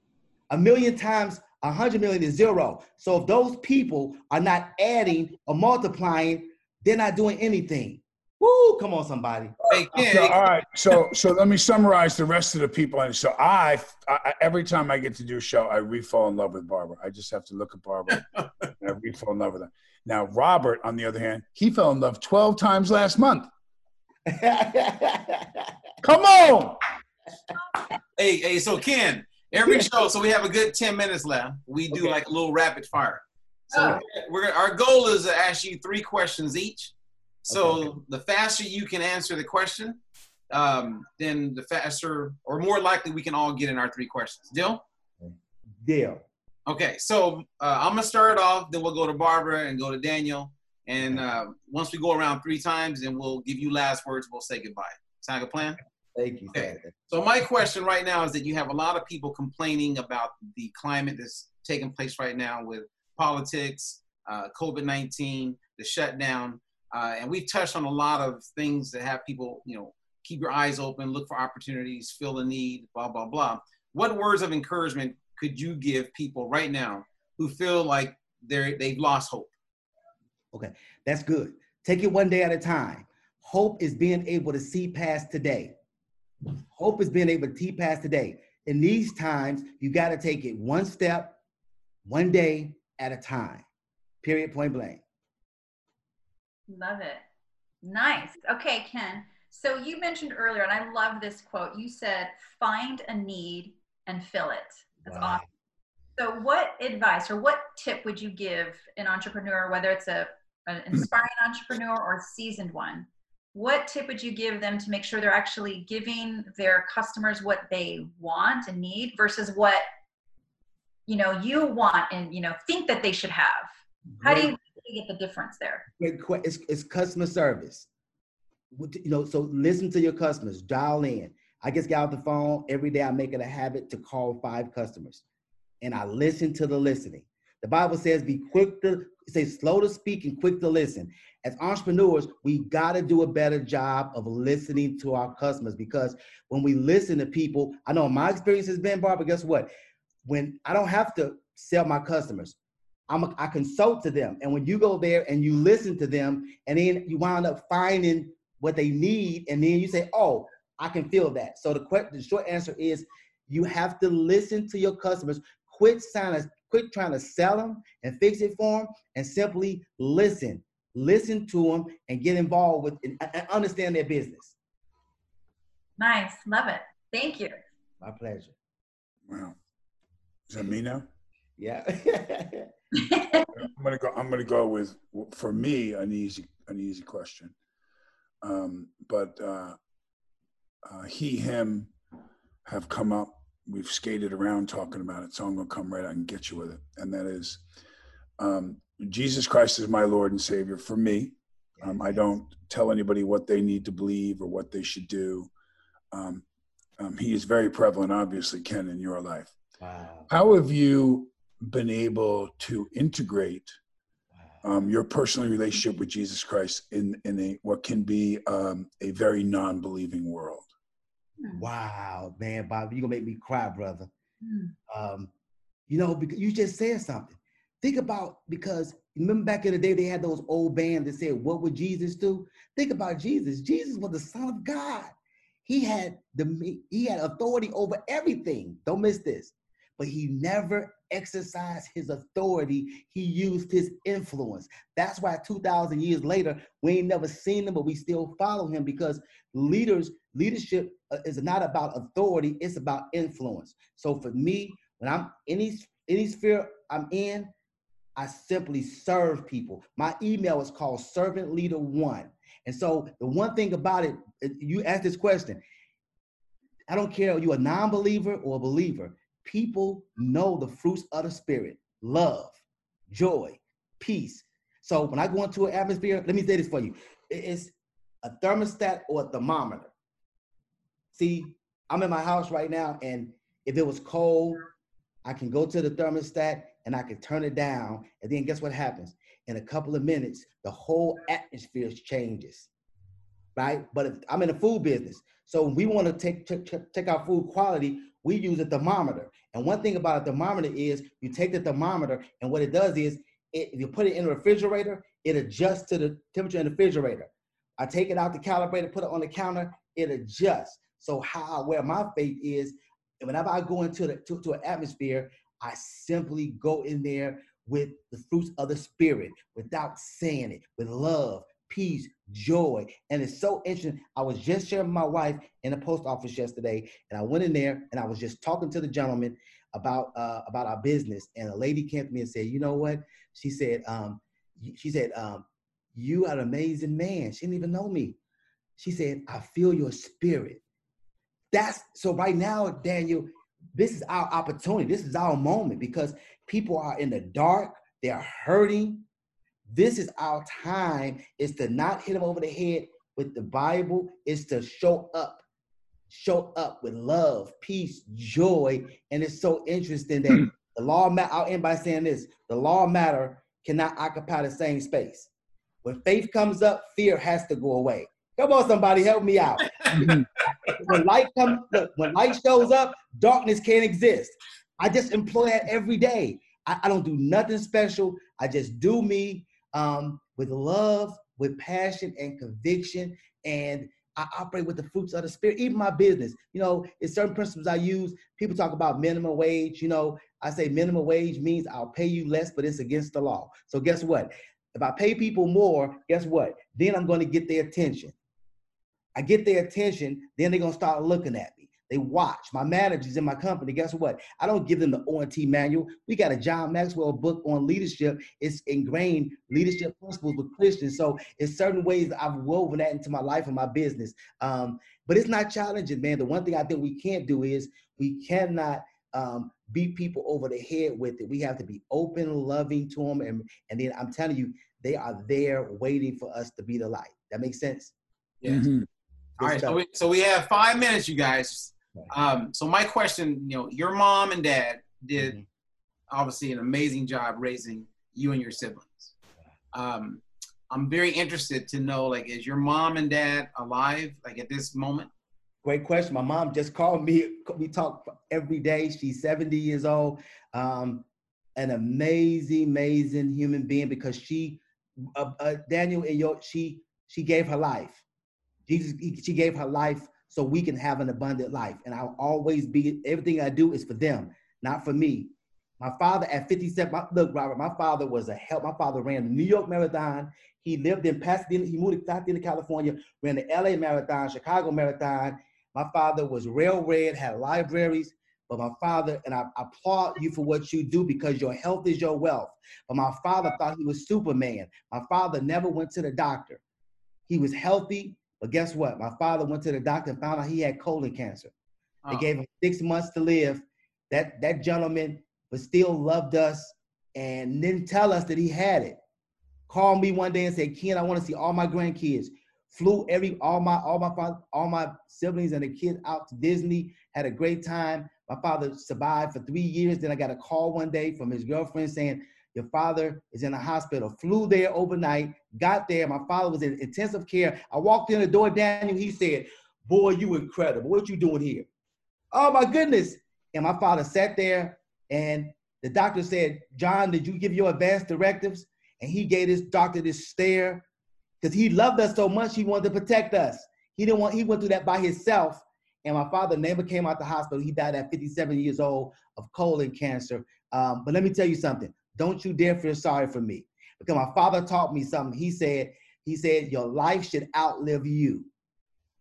A million times a hundred million is zero. So if those people are not adding or multiplying, they're not doing anything. Woo! Come on, somebody. Hey, so, all right. So, so let me summarize the rest of the people. And so I, I, every time I get to do a show, I re-fall in love with Barbara. I just have to look at Barbara and I re-fall in love with her. Now, Robert, on the other hand, he fell in love 12 times last month. Come on. Hey, hey, so Ken, every show, so we have a good 10 minutes left. We do okay. like a little rapid fire. So oh. we're our goal is to ask you three questions each. So okay. the faster you can answer the question, um, then the faster or more likely we can all get in our three questions. Deal? Deal. Okay, so uh, I'm gonna start off. Then we'll go to Barbara and go to Daniel. And uh, once we go around three times, then we'll give you last words. We'll say goodbye. Sound like a plan? Thank you. Okay. So my question right now is that you have a lot of people complaining about the climate that's taking place right now with politics, uh, COVID-19, the shutdown. Uh, and we've touched on a lot of things that have people, you know, keep your eyes open, look for opportunities, feel the need, blah, blah, blah. What words of encouragement could you give people right now who feel like they're, they've lost hope? Okay, that's good. Take it one day at a time. Hope is being able to see past today. Hope is being able to see past today. In these times, you got to take it one step, one day at a time. Period, point blank. Love it. Nice. Okay, Ken. So you mentioned earlier, and I love this quote. You said, find a need and fill it. That's wow. awesome. So, what advice or what tip would you give an entrepreneur, whether it's a an inspiring entrepreneur or a seasoned one? What tip would you give them to make sure they're actually giving their customers what they want and need versus what you know you want and you know think that they should have? How do you get the difference there? It's, it's customer service. You know, so listen to your customers, dial in. I just get out the phone every day. I make it a habit to call five customers, and I listen to the listening. The Bible says, "Be quick to say, slow to speak and quick to listen." As entrepreneurs, we got to do a better job of listening to our customers because when we listen to people, I know my experience has been, Barbara. Guess what? When I don't have to sell my customers, I'm a, I consult to them. And when you go there and you listen to them, and then you wind up finding what they need, and then you say, "Oh, I can feel that." So the, question, the short answer is, you have to listen to your customers. Quit to quit trying to sell them and fix it for them, and simply listen. Listen to them and get involved with and, and understand their business. Nice, love it. Thank you. My pleasure. Wow. Is that me now? Yeah. I'm gonna go. I'm gonna go with for me an easy an easy question, um, but uh, uh, he him have come up. We've skated around talking about it, so I'm gonna come right out and get you with it. And that is, um, Jesus Christ is my Lord and Savior. For me, um, I don't tell anybody what they need to believe or what they should do. Um, um, he is very prevalent, obviously, Ken, in your life. Wow. How have you been able to integrate um, your personal relationship with Jesus Christ in in a what can be um, a very non-believing world. Wow, man, Bob, you're gonna make me cry, brother. Mm. Um, you know, because you just said something. Think about because remember back in the day they had those old bands that said, "What would Jesus do?" Think about Jesus. Jesus was the Son of God. He had the he had authority over everything. Don't miss this. But he never exercised his authority. He used his influence. That's why 2,000 years later, we ain't never seen him, but we still follow him because leaders, leadership uh, is not about authority, it's about influence. So for me, when I'm any any sphere I'm in, I simply serve people. My email is called Servant Leader One. And so the one thing about it, you ask this question. I don't care, are you a non-believer or a believer? People know the fruits of the spirit: love, joy, peace. So when I go into an atmosphere, let me say this for you: it's a thermostat or a thermometer. See, I'm in my house right now, and if it was cold, I can go to the thermostat and I can turn it down. And then guess what happens? In a couple of minutes, the whole atmosphere changes, right? But if I'm in the food business, so we want to take, take, take our food quality, we use a thermometer. And one thing about a thermometer is you take the thermometer, and what it does is it, if you put it in a refrigerator, it adjusts to the temperature in the refrigerator. I take it out the calibrator, put it on the counter, it adjusts. So how where my faith is whenever I go into the to, to an atmosphere, I simply go in there with the fruits of the spirit without saying it, with love, peace, joy. And it's so interesting. I was just sharing with my wife in the post office yesterday, and I went in there and I was just talking to the gentleman about uh, about our business. And a lady came to me and said, "You know what?" She said, um, "She said, um, you are an amazing man." She didn't even know me. She said, "I feel your spirit." That's so. Right now, Daniel, this is our opportunity. This is our moment because people are in the dark. They are hurting. This is our time. Is to not hit them over the head with the Bible. Is to show up, show up with love, peace, joy. And it's so interesting that hmm. the law. matter. I'll end by saying this: the law matter cannot occupy the same space. When faith comes up, fear has to go away. Come on, somebody, help me out. when light comes, look, when light shows up, darkness can't exist. I just employ it every day. I, I don't do nothing special. I just do me um, with love, with passion and conviction, and I operate with the fruits of the spirit. Even my business, you know, it's certain principles I use. People talk about minimum wage. You know, I say minimum wage means I'll pay you less, but it's against the law. So guess what? If I pay people more, guess what? Then I'm going to get their attention. I get their attention, then they're gonna start looking at me. They watch. My managers in my company, guess what? I don't give them the O&T manual. We got a John Maxwell book on leadership. It's ingrained leadership principles with Christians. So it's certain ways I've woven that into my life and my business. Um, but it's not challenging, man. The one thing I think we can't do is we cannot um, beat people over the head with it. We have to be open, loving to them. And, and then I'm telling you, they are there waiting for us to be the light. That makes sense? Yeah. Mm-hmm. All right, so we, so we have five minutes, you guys. Um, so my question, you know, your mom and dad did mm-hmm. obviously an amazing job raising you and your siblings. Um, I'm very interested to know, like, is your mom and dad alive, like at this moment? Great question. My mom just called me. We talk every day. She's 70 years old. Um, an amazing, amazing human being because she, uh, uh, Daniel and your, she, she gave her life. Jesus, she gave her life so we can have an abundant life. And I'll always be, everything I do is for them, not for me. My father at 57, my, look, Robert, my father was a help. My father ran the New York Marathon. He lived in Pasadena. He moved to Pasadena, California, ran the LA Marathon, Chicago Marathon. My father was rail red, had libraries. But my father, and I applaud you for what you do because your health is your wealth. But my father thought he was Superman. My father never went to the doctor. He was healthy. But guess what? My father went to the doctor and found out he had colon cancer. Oh. They gave him six months to live. That that gentleman but still loved us and didn't tell us that he had it. Called me one day and said, "Ken, I want to see all my grandkids." Flew every all my all my father, all my siblings and the kids out to Disney. Had a great time. My father survived for three years. Then I got a call one day from his girlfriend saying, your father is in the hospital. Flew there overnight, got there. My father was in intensive care. I walked in the door, Daniel. He said, Boy, you incredible. What you doing here? Oh my goodness. And my father sat there and The doctor said, John, did you give your advance directives? And he gave his doctor this stare because he loved us so much, he wanted to protect us. He didn't want, he went through that by himself. And my father never came out the hospital. He died at 57 years old of colon cancer. Um, but let me tell you something. Don't you dare feel sorry for me. Because my father taught me something. He said, he said, your life should outlive you.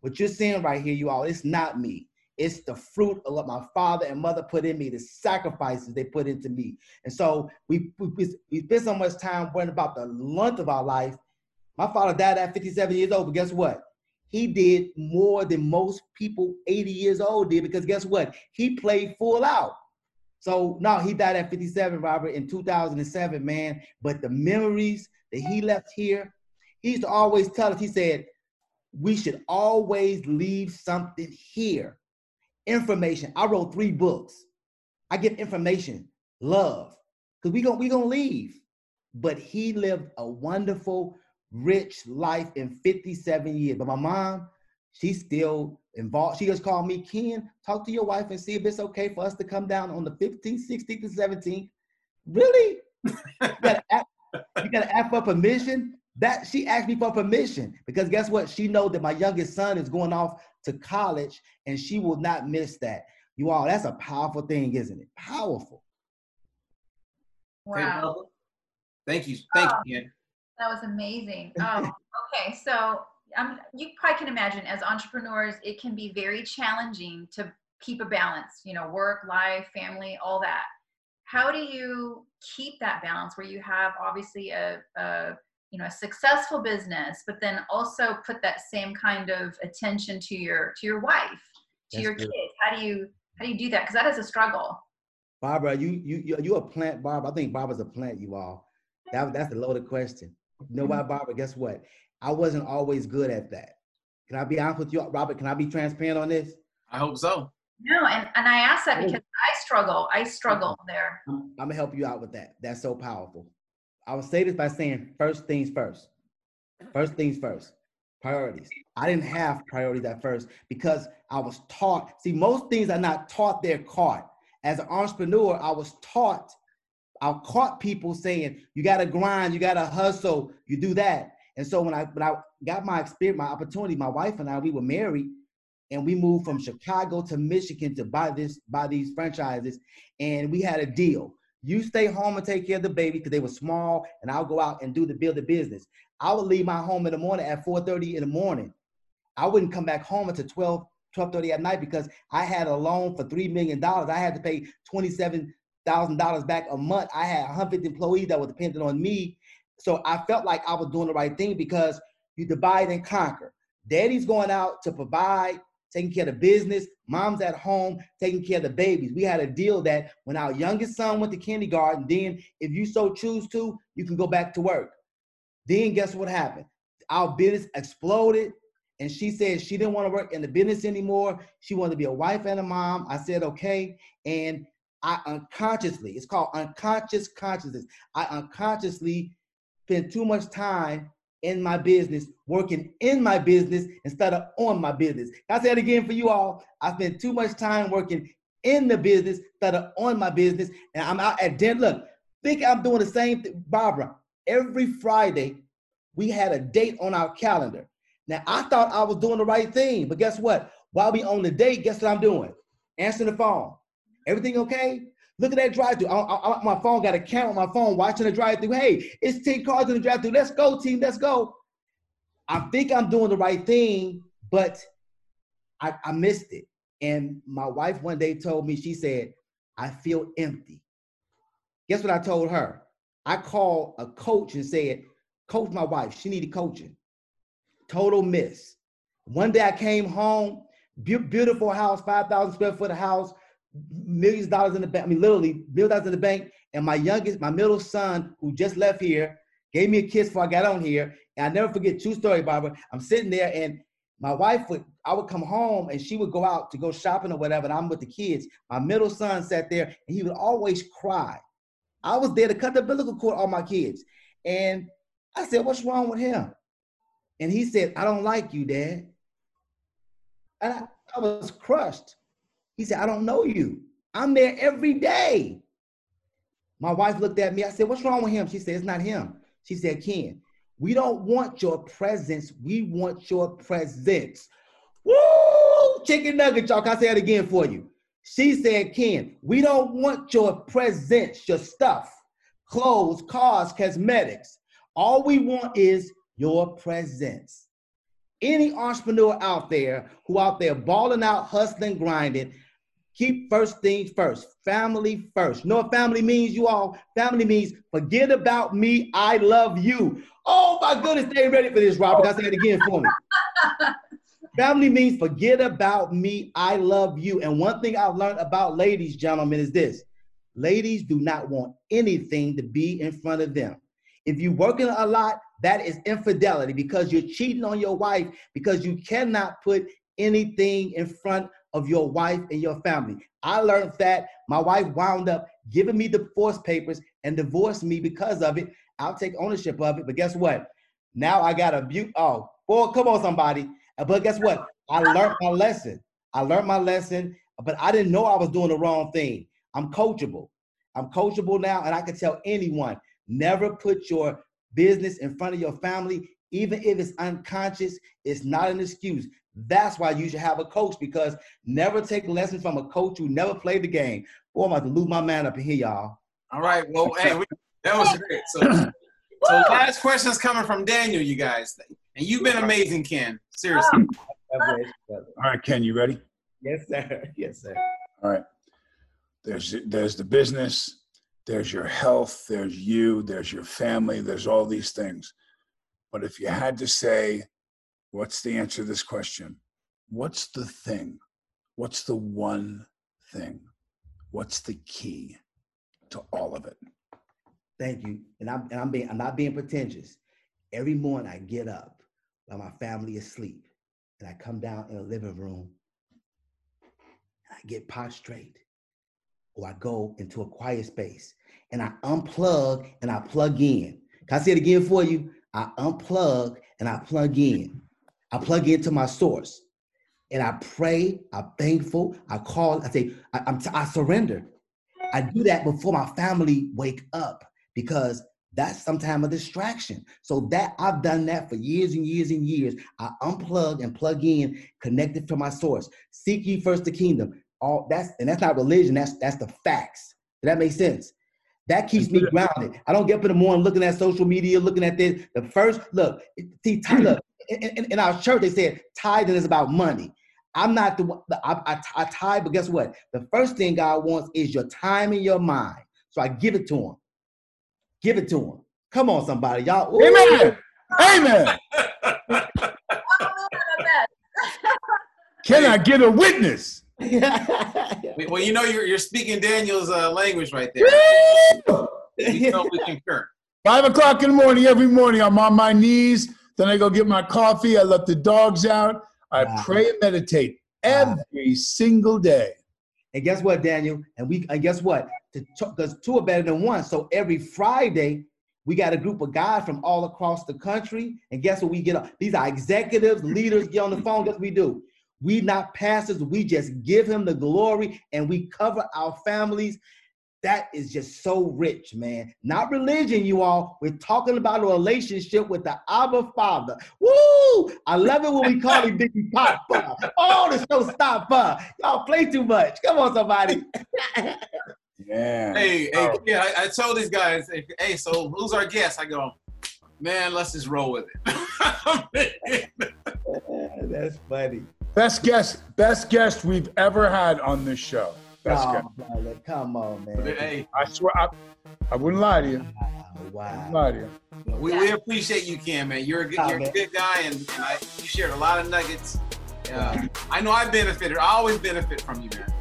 What you're seeing right here, you all, it's not me. It's the fruit of what my father and mother put in me, the sacrifices they put into me. And so we, we, we so much time worrying about the length of our life. My father died at 57 years old, but guess what? He did more than most people 80 years old did because guess what? He played full out. So no, he died at 57, Robert, in 2007, man. But the memories that he left here, he used to always tell us, he said, we should always leave something here. Information. I wrote three books. I give information, love, because we gonna we gonna leave. But he lived a wonderful, rich life in 57 years. But my mom, she's still involved. She just called me, Ken, talk to your wife and see if it's okay for us to come down on the 15th, 16th, and 17th. Really? you, gotta ask, you gotta ask for permission. That she asked me for permission because guess what? She know that my youngest son is going off to college and she will not miss that. You all, that's a powerful thing, isn't it? Powerful. Wow. Thank you. Thank oh, you, Ken. That was amazing. Oh, okay. So um, you probably can imagine as entrepreneurs, it can be very challenging to keep a balance, you know, work, life, family, all that. How do you keep that balance where you have obviously a, a you know a successful business but then also put that same kind of attention to your to your wife to That's your good. kids? How do you how do you do that? Because that is a struggle. Barbara you you you a plant barbara? I think barbara's a plant you all. That, that's a loaded question. You know why mm-hmm. barbara? Guess what i wasn't always good at that can i be honest with you robert can i be transparent on this i hope so no and, and i ask that because i struggle i struggle there I'm, I'm gonna help you out with that that's so powerful I will say this by saying first things first. First things first. Priorities. I didn't have priorities at first because I was taught. See, most things are not taught, they're caught. As an entrepreneur, I was taught, I caught people saying, you gotta grind, you gotta hustle, you do that. And so when I when I got my experience, my opportunity, my wife and I, we were married and we moved from Chicago to Michigan to buy this, buy these franchises, and we had a deal. You stay home and take care of the baby because they were small, and I'll go out and do the build the business. I would leave my home in the morning at 4:30 in the morning. I wouldn't come back home until 12, 12:30 at night because I had a loan for three million dollars. I had to pay twenty-seven thousand dollars back a month. I had 100 employees that were dependent on me, so I felt like I was doing the right thing because you divide and conquer. Daddy's going out to provide taking care of the business. Mom's at home taking care of the babies. We had a deal that when our youngest son went to kindergarten, then if you so choose to, you can go back to work. Then guess what happened? Our business exploded. And she said she didn't want to work in the business anymore. She wanted to be a wife and a mom. I said, okay. And I unconsciously, it's called unconscious consciousness. I unconsciously spent too much time in my business, working in my business instead of on my business. I say it again for you all. I spend too much time working in the business instead of on my business. And I'm out at dinner. Look, think I'm doing the same thing. Barbara, every Friday, we had a date on our calendar. Now, I thought I was doing the right thing, but guess what? While we on the date, guess what I'm doing? Answering the phone. Everything okay? Look at that drive-through. my phone got a camera on my phone watching the drive-through. Hey, it's 10 cars in the drive-through. Let's go, team. Let's go. I think I'm doing the right thing, but I, I missed it. And my wife one day told me, she said, I feel empty. Guess what I told her? I called a coach and said, Coach my wife, she needed coaching. Total miss. One day I came home, beautiful house, 5,000 square foot house, millions of dollars in the bank. I mean, literally millions of dollars in the bank. And my youngest, my middle son, who just left here, gave me a kiss before I got on here. And I never forget, true story, Barbara. I'm sitting there and my wife would, I would come home and she would go out to go shopping or whatever, and I'm with the kids. My middle son sat there and he would always cry. I was there to cut the umbilical cord on my kids. And I said, What's wrong with him? And he said, I don't like you, Dad. And I, I was crushed. He said, I don't know you. I'm there every day. My wife looked at me. I said, What's wrong with him? She said, It's not him. She said, Ken, we don't want your presence. We want your presence. Woo! Chicken nugget, y'all. Can I say it again for you? She said, Ken, we don't want your presence, your stuff, clothes, cars, cosmetics. All we want is your presence. Any entrepreneur out there who out there balling out, hustling, grinding, keep first things first. Family first. You know what family means, you all? Family means forget about me. I love you. Oh my goodness, they ain't ready for this, Robert. I say it again for me. family means forget about me. I love you. And one thing I've learned about ladies, gentlemen, is this ladies do not want anything to be in front of them. If you're working a lot, that is infidelity because you're cheating on your wife because you cannot put anything in front of your wife and your family. I learned that my wife wound up giving me the divorce papers and divorced me because of it. I'll take ownership of it. But guess what? Now I got a beaut. Oh, boy, come on, somebody. Uh, but guess what? I learned my lesson. I learned my lesson, but I didn't know I was doing the wrong thing. I'm coachable. I'm coachable now, and I can tell anyone never put your business in front of your family, even if it's unconscious, it's not an excuse. That's why you should have a coach because never take lessons from a coach who never played the game. Boy, I'm about to lose my man up in here, y'all. All right. Well, hey, we, that was great. So, so last question is coming from Daniel, you guys. And you've been amazing, Ken. Seriously. All right, Ken, you ready? Yes, sir. Yes, sir. All right. There's there's the business, there's your health, there's you, there's your family, there's all these things. But if you had to say, what's the answer to this question? What's the thing? What's the one thing? What's the key to all of it? Thank you. And I'm and I'm being I'm not being pretentious. Every morning I get up while my family is asleep, and I come down in the living room and I get prostrate or I go into a quiet space and I unplug and I plug in. Can I say it again for you? I unplug and I plug in. I plug into my source and I pray. I'm thankful. I call. I say I, I'm t- I surrender. I do that before my family wake up because that's sometimes a distraction. So that I've done that for years and years and years. I unplug and plug in, connected to my source. Seek ye first the kingdom all that's and that's not religion. That's that's the facts. Does that make sense? That keeps me grounded. I don't get up in the morning looking at social media, looking at this. The first look, see, look in, in, in our church they said tithing is about money. I'm not the one. I, I, I tithe, but guess what? The first thing God wants is your time and your mind. So I give it to Him. Give it to Him. Come on, somebody, y'all. Ooh. Amen. Amen. Can I get a witness? well, you know, you're, you're speaking Daniel's uh, language right there. we totally concur. Five o'clock in the morning, every morning, I'm on my knees. Then I go get my coffee. I let the dogs out. I wow. pray and meditate every wow. single day. And guess what, Daniel? And we and guess what? Because two are better than one. So every Friday, we got a group of guys from all across the country. And guess what? We get up. these are executives, leaders. Get on the phone. Guess what we do? We not pastors, we just give him the glory and we cover our families. That is just so rich, man. Not religion, you all. We're talking about a relationship with the Abba Father. Woo! I love it when we call him Biggie Papa. Oh, the show showstopper. Uh, y'all play too much. Come on, somebody. yeah. Hey, hey, oh. yeah, I, I told these guys, hey, so who's our guest? I go, man, let's just roll with it. That's funny. Best guest, best guest we've ever had on this show. Best oh, guest. Brother, come on, man. Hey, I swear, I, I wouldn't lie to you. Wow. wow. lie to you. We, we appreciate you, Cam, man. You're a good, you're a good guy, and, and I, you shared a lot of nuggets. Uh, I know I benefited. I always benefit from you, man.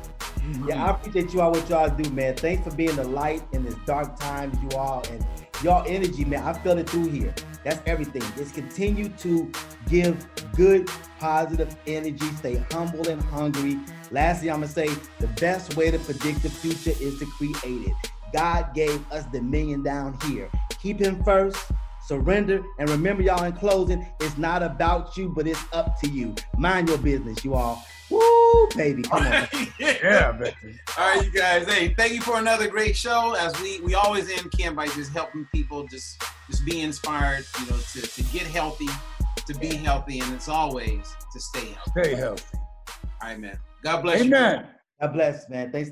Yeah, I appreciate you all what y'all do, man. Thanks for being the light in this dark times, you all, and y'all energy, man. I feel it through here. That's everything. Just continue to give good, positive energy. Stay humble and hungry. Lastly, I'm gonna say the best way to predict the future is to create it. God gave us the million down here. Keep Him first. Surrender and remember, y'all. In closing, it's not about you, but it's up to you. Mind your business, you all. Woo! Woo, baby, come on. Yeah, baby. All right, you guys. Hey, thank you for another great show. As we we always end camp by just helping people just just be inspired, you know, to to get healthy, to be healthy, and it's always to stay healthy. Stay healthy. All right, man. God bless you. Amen. God bless, man. Thanks.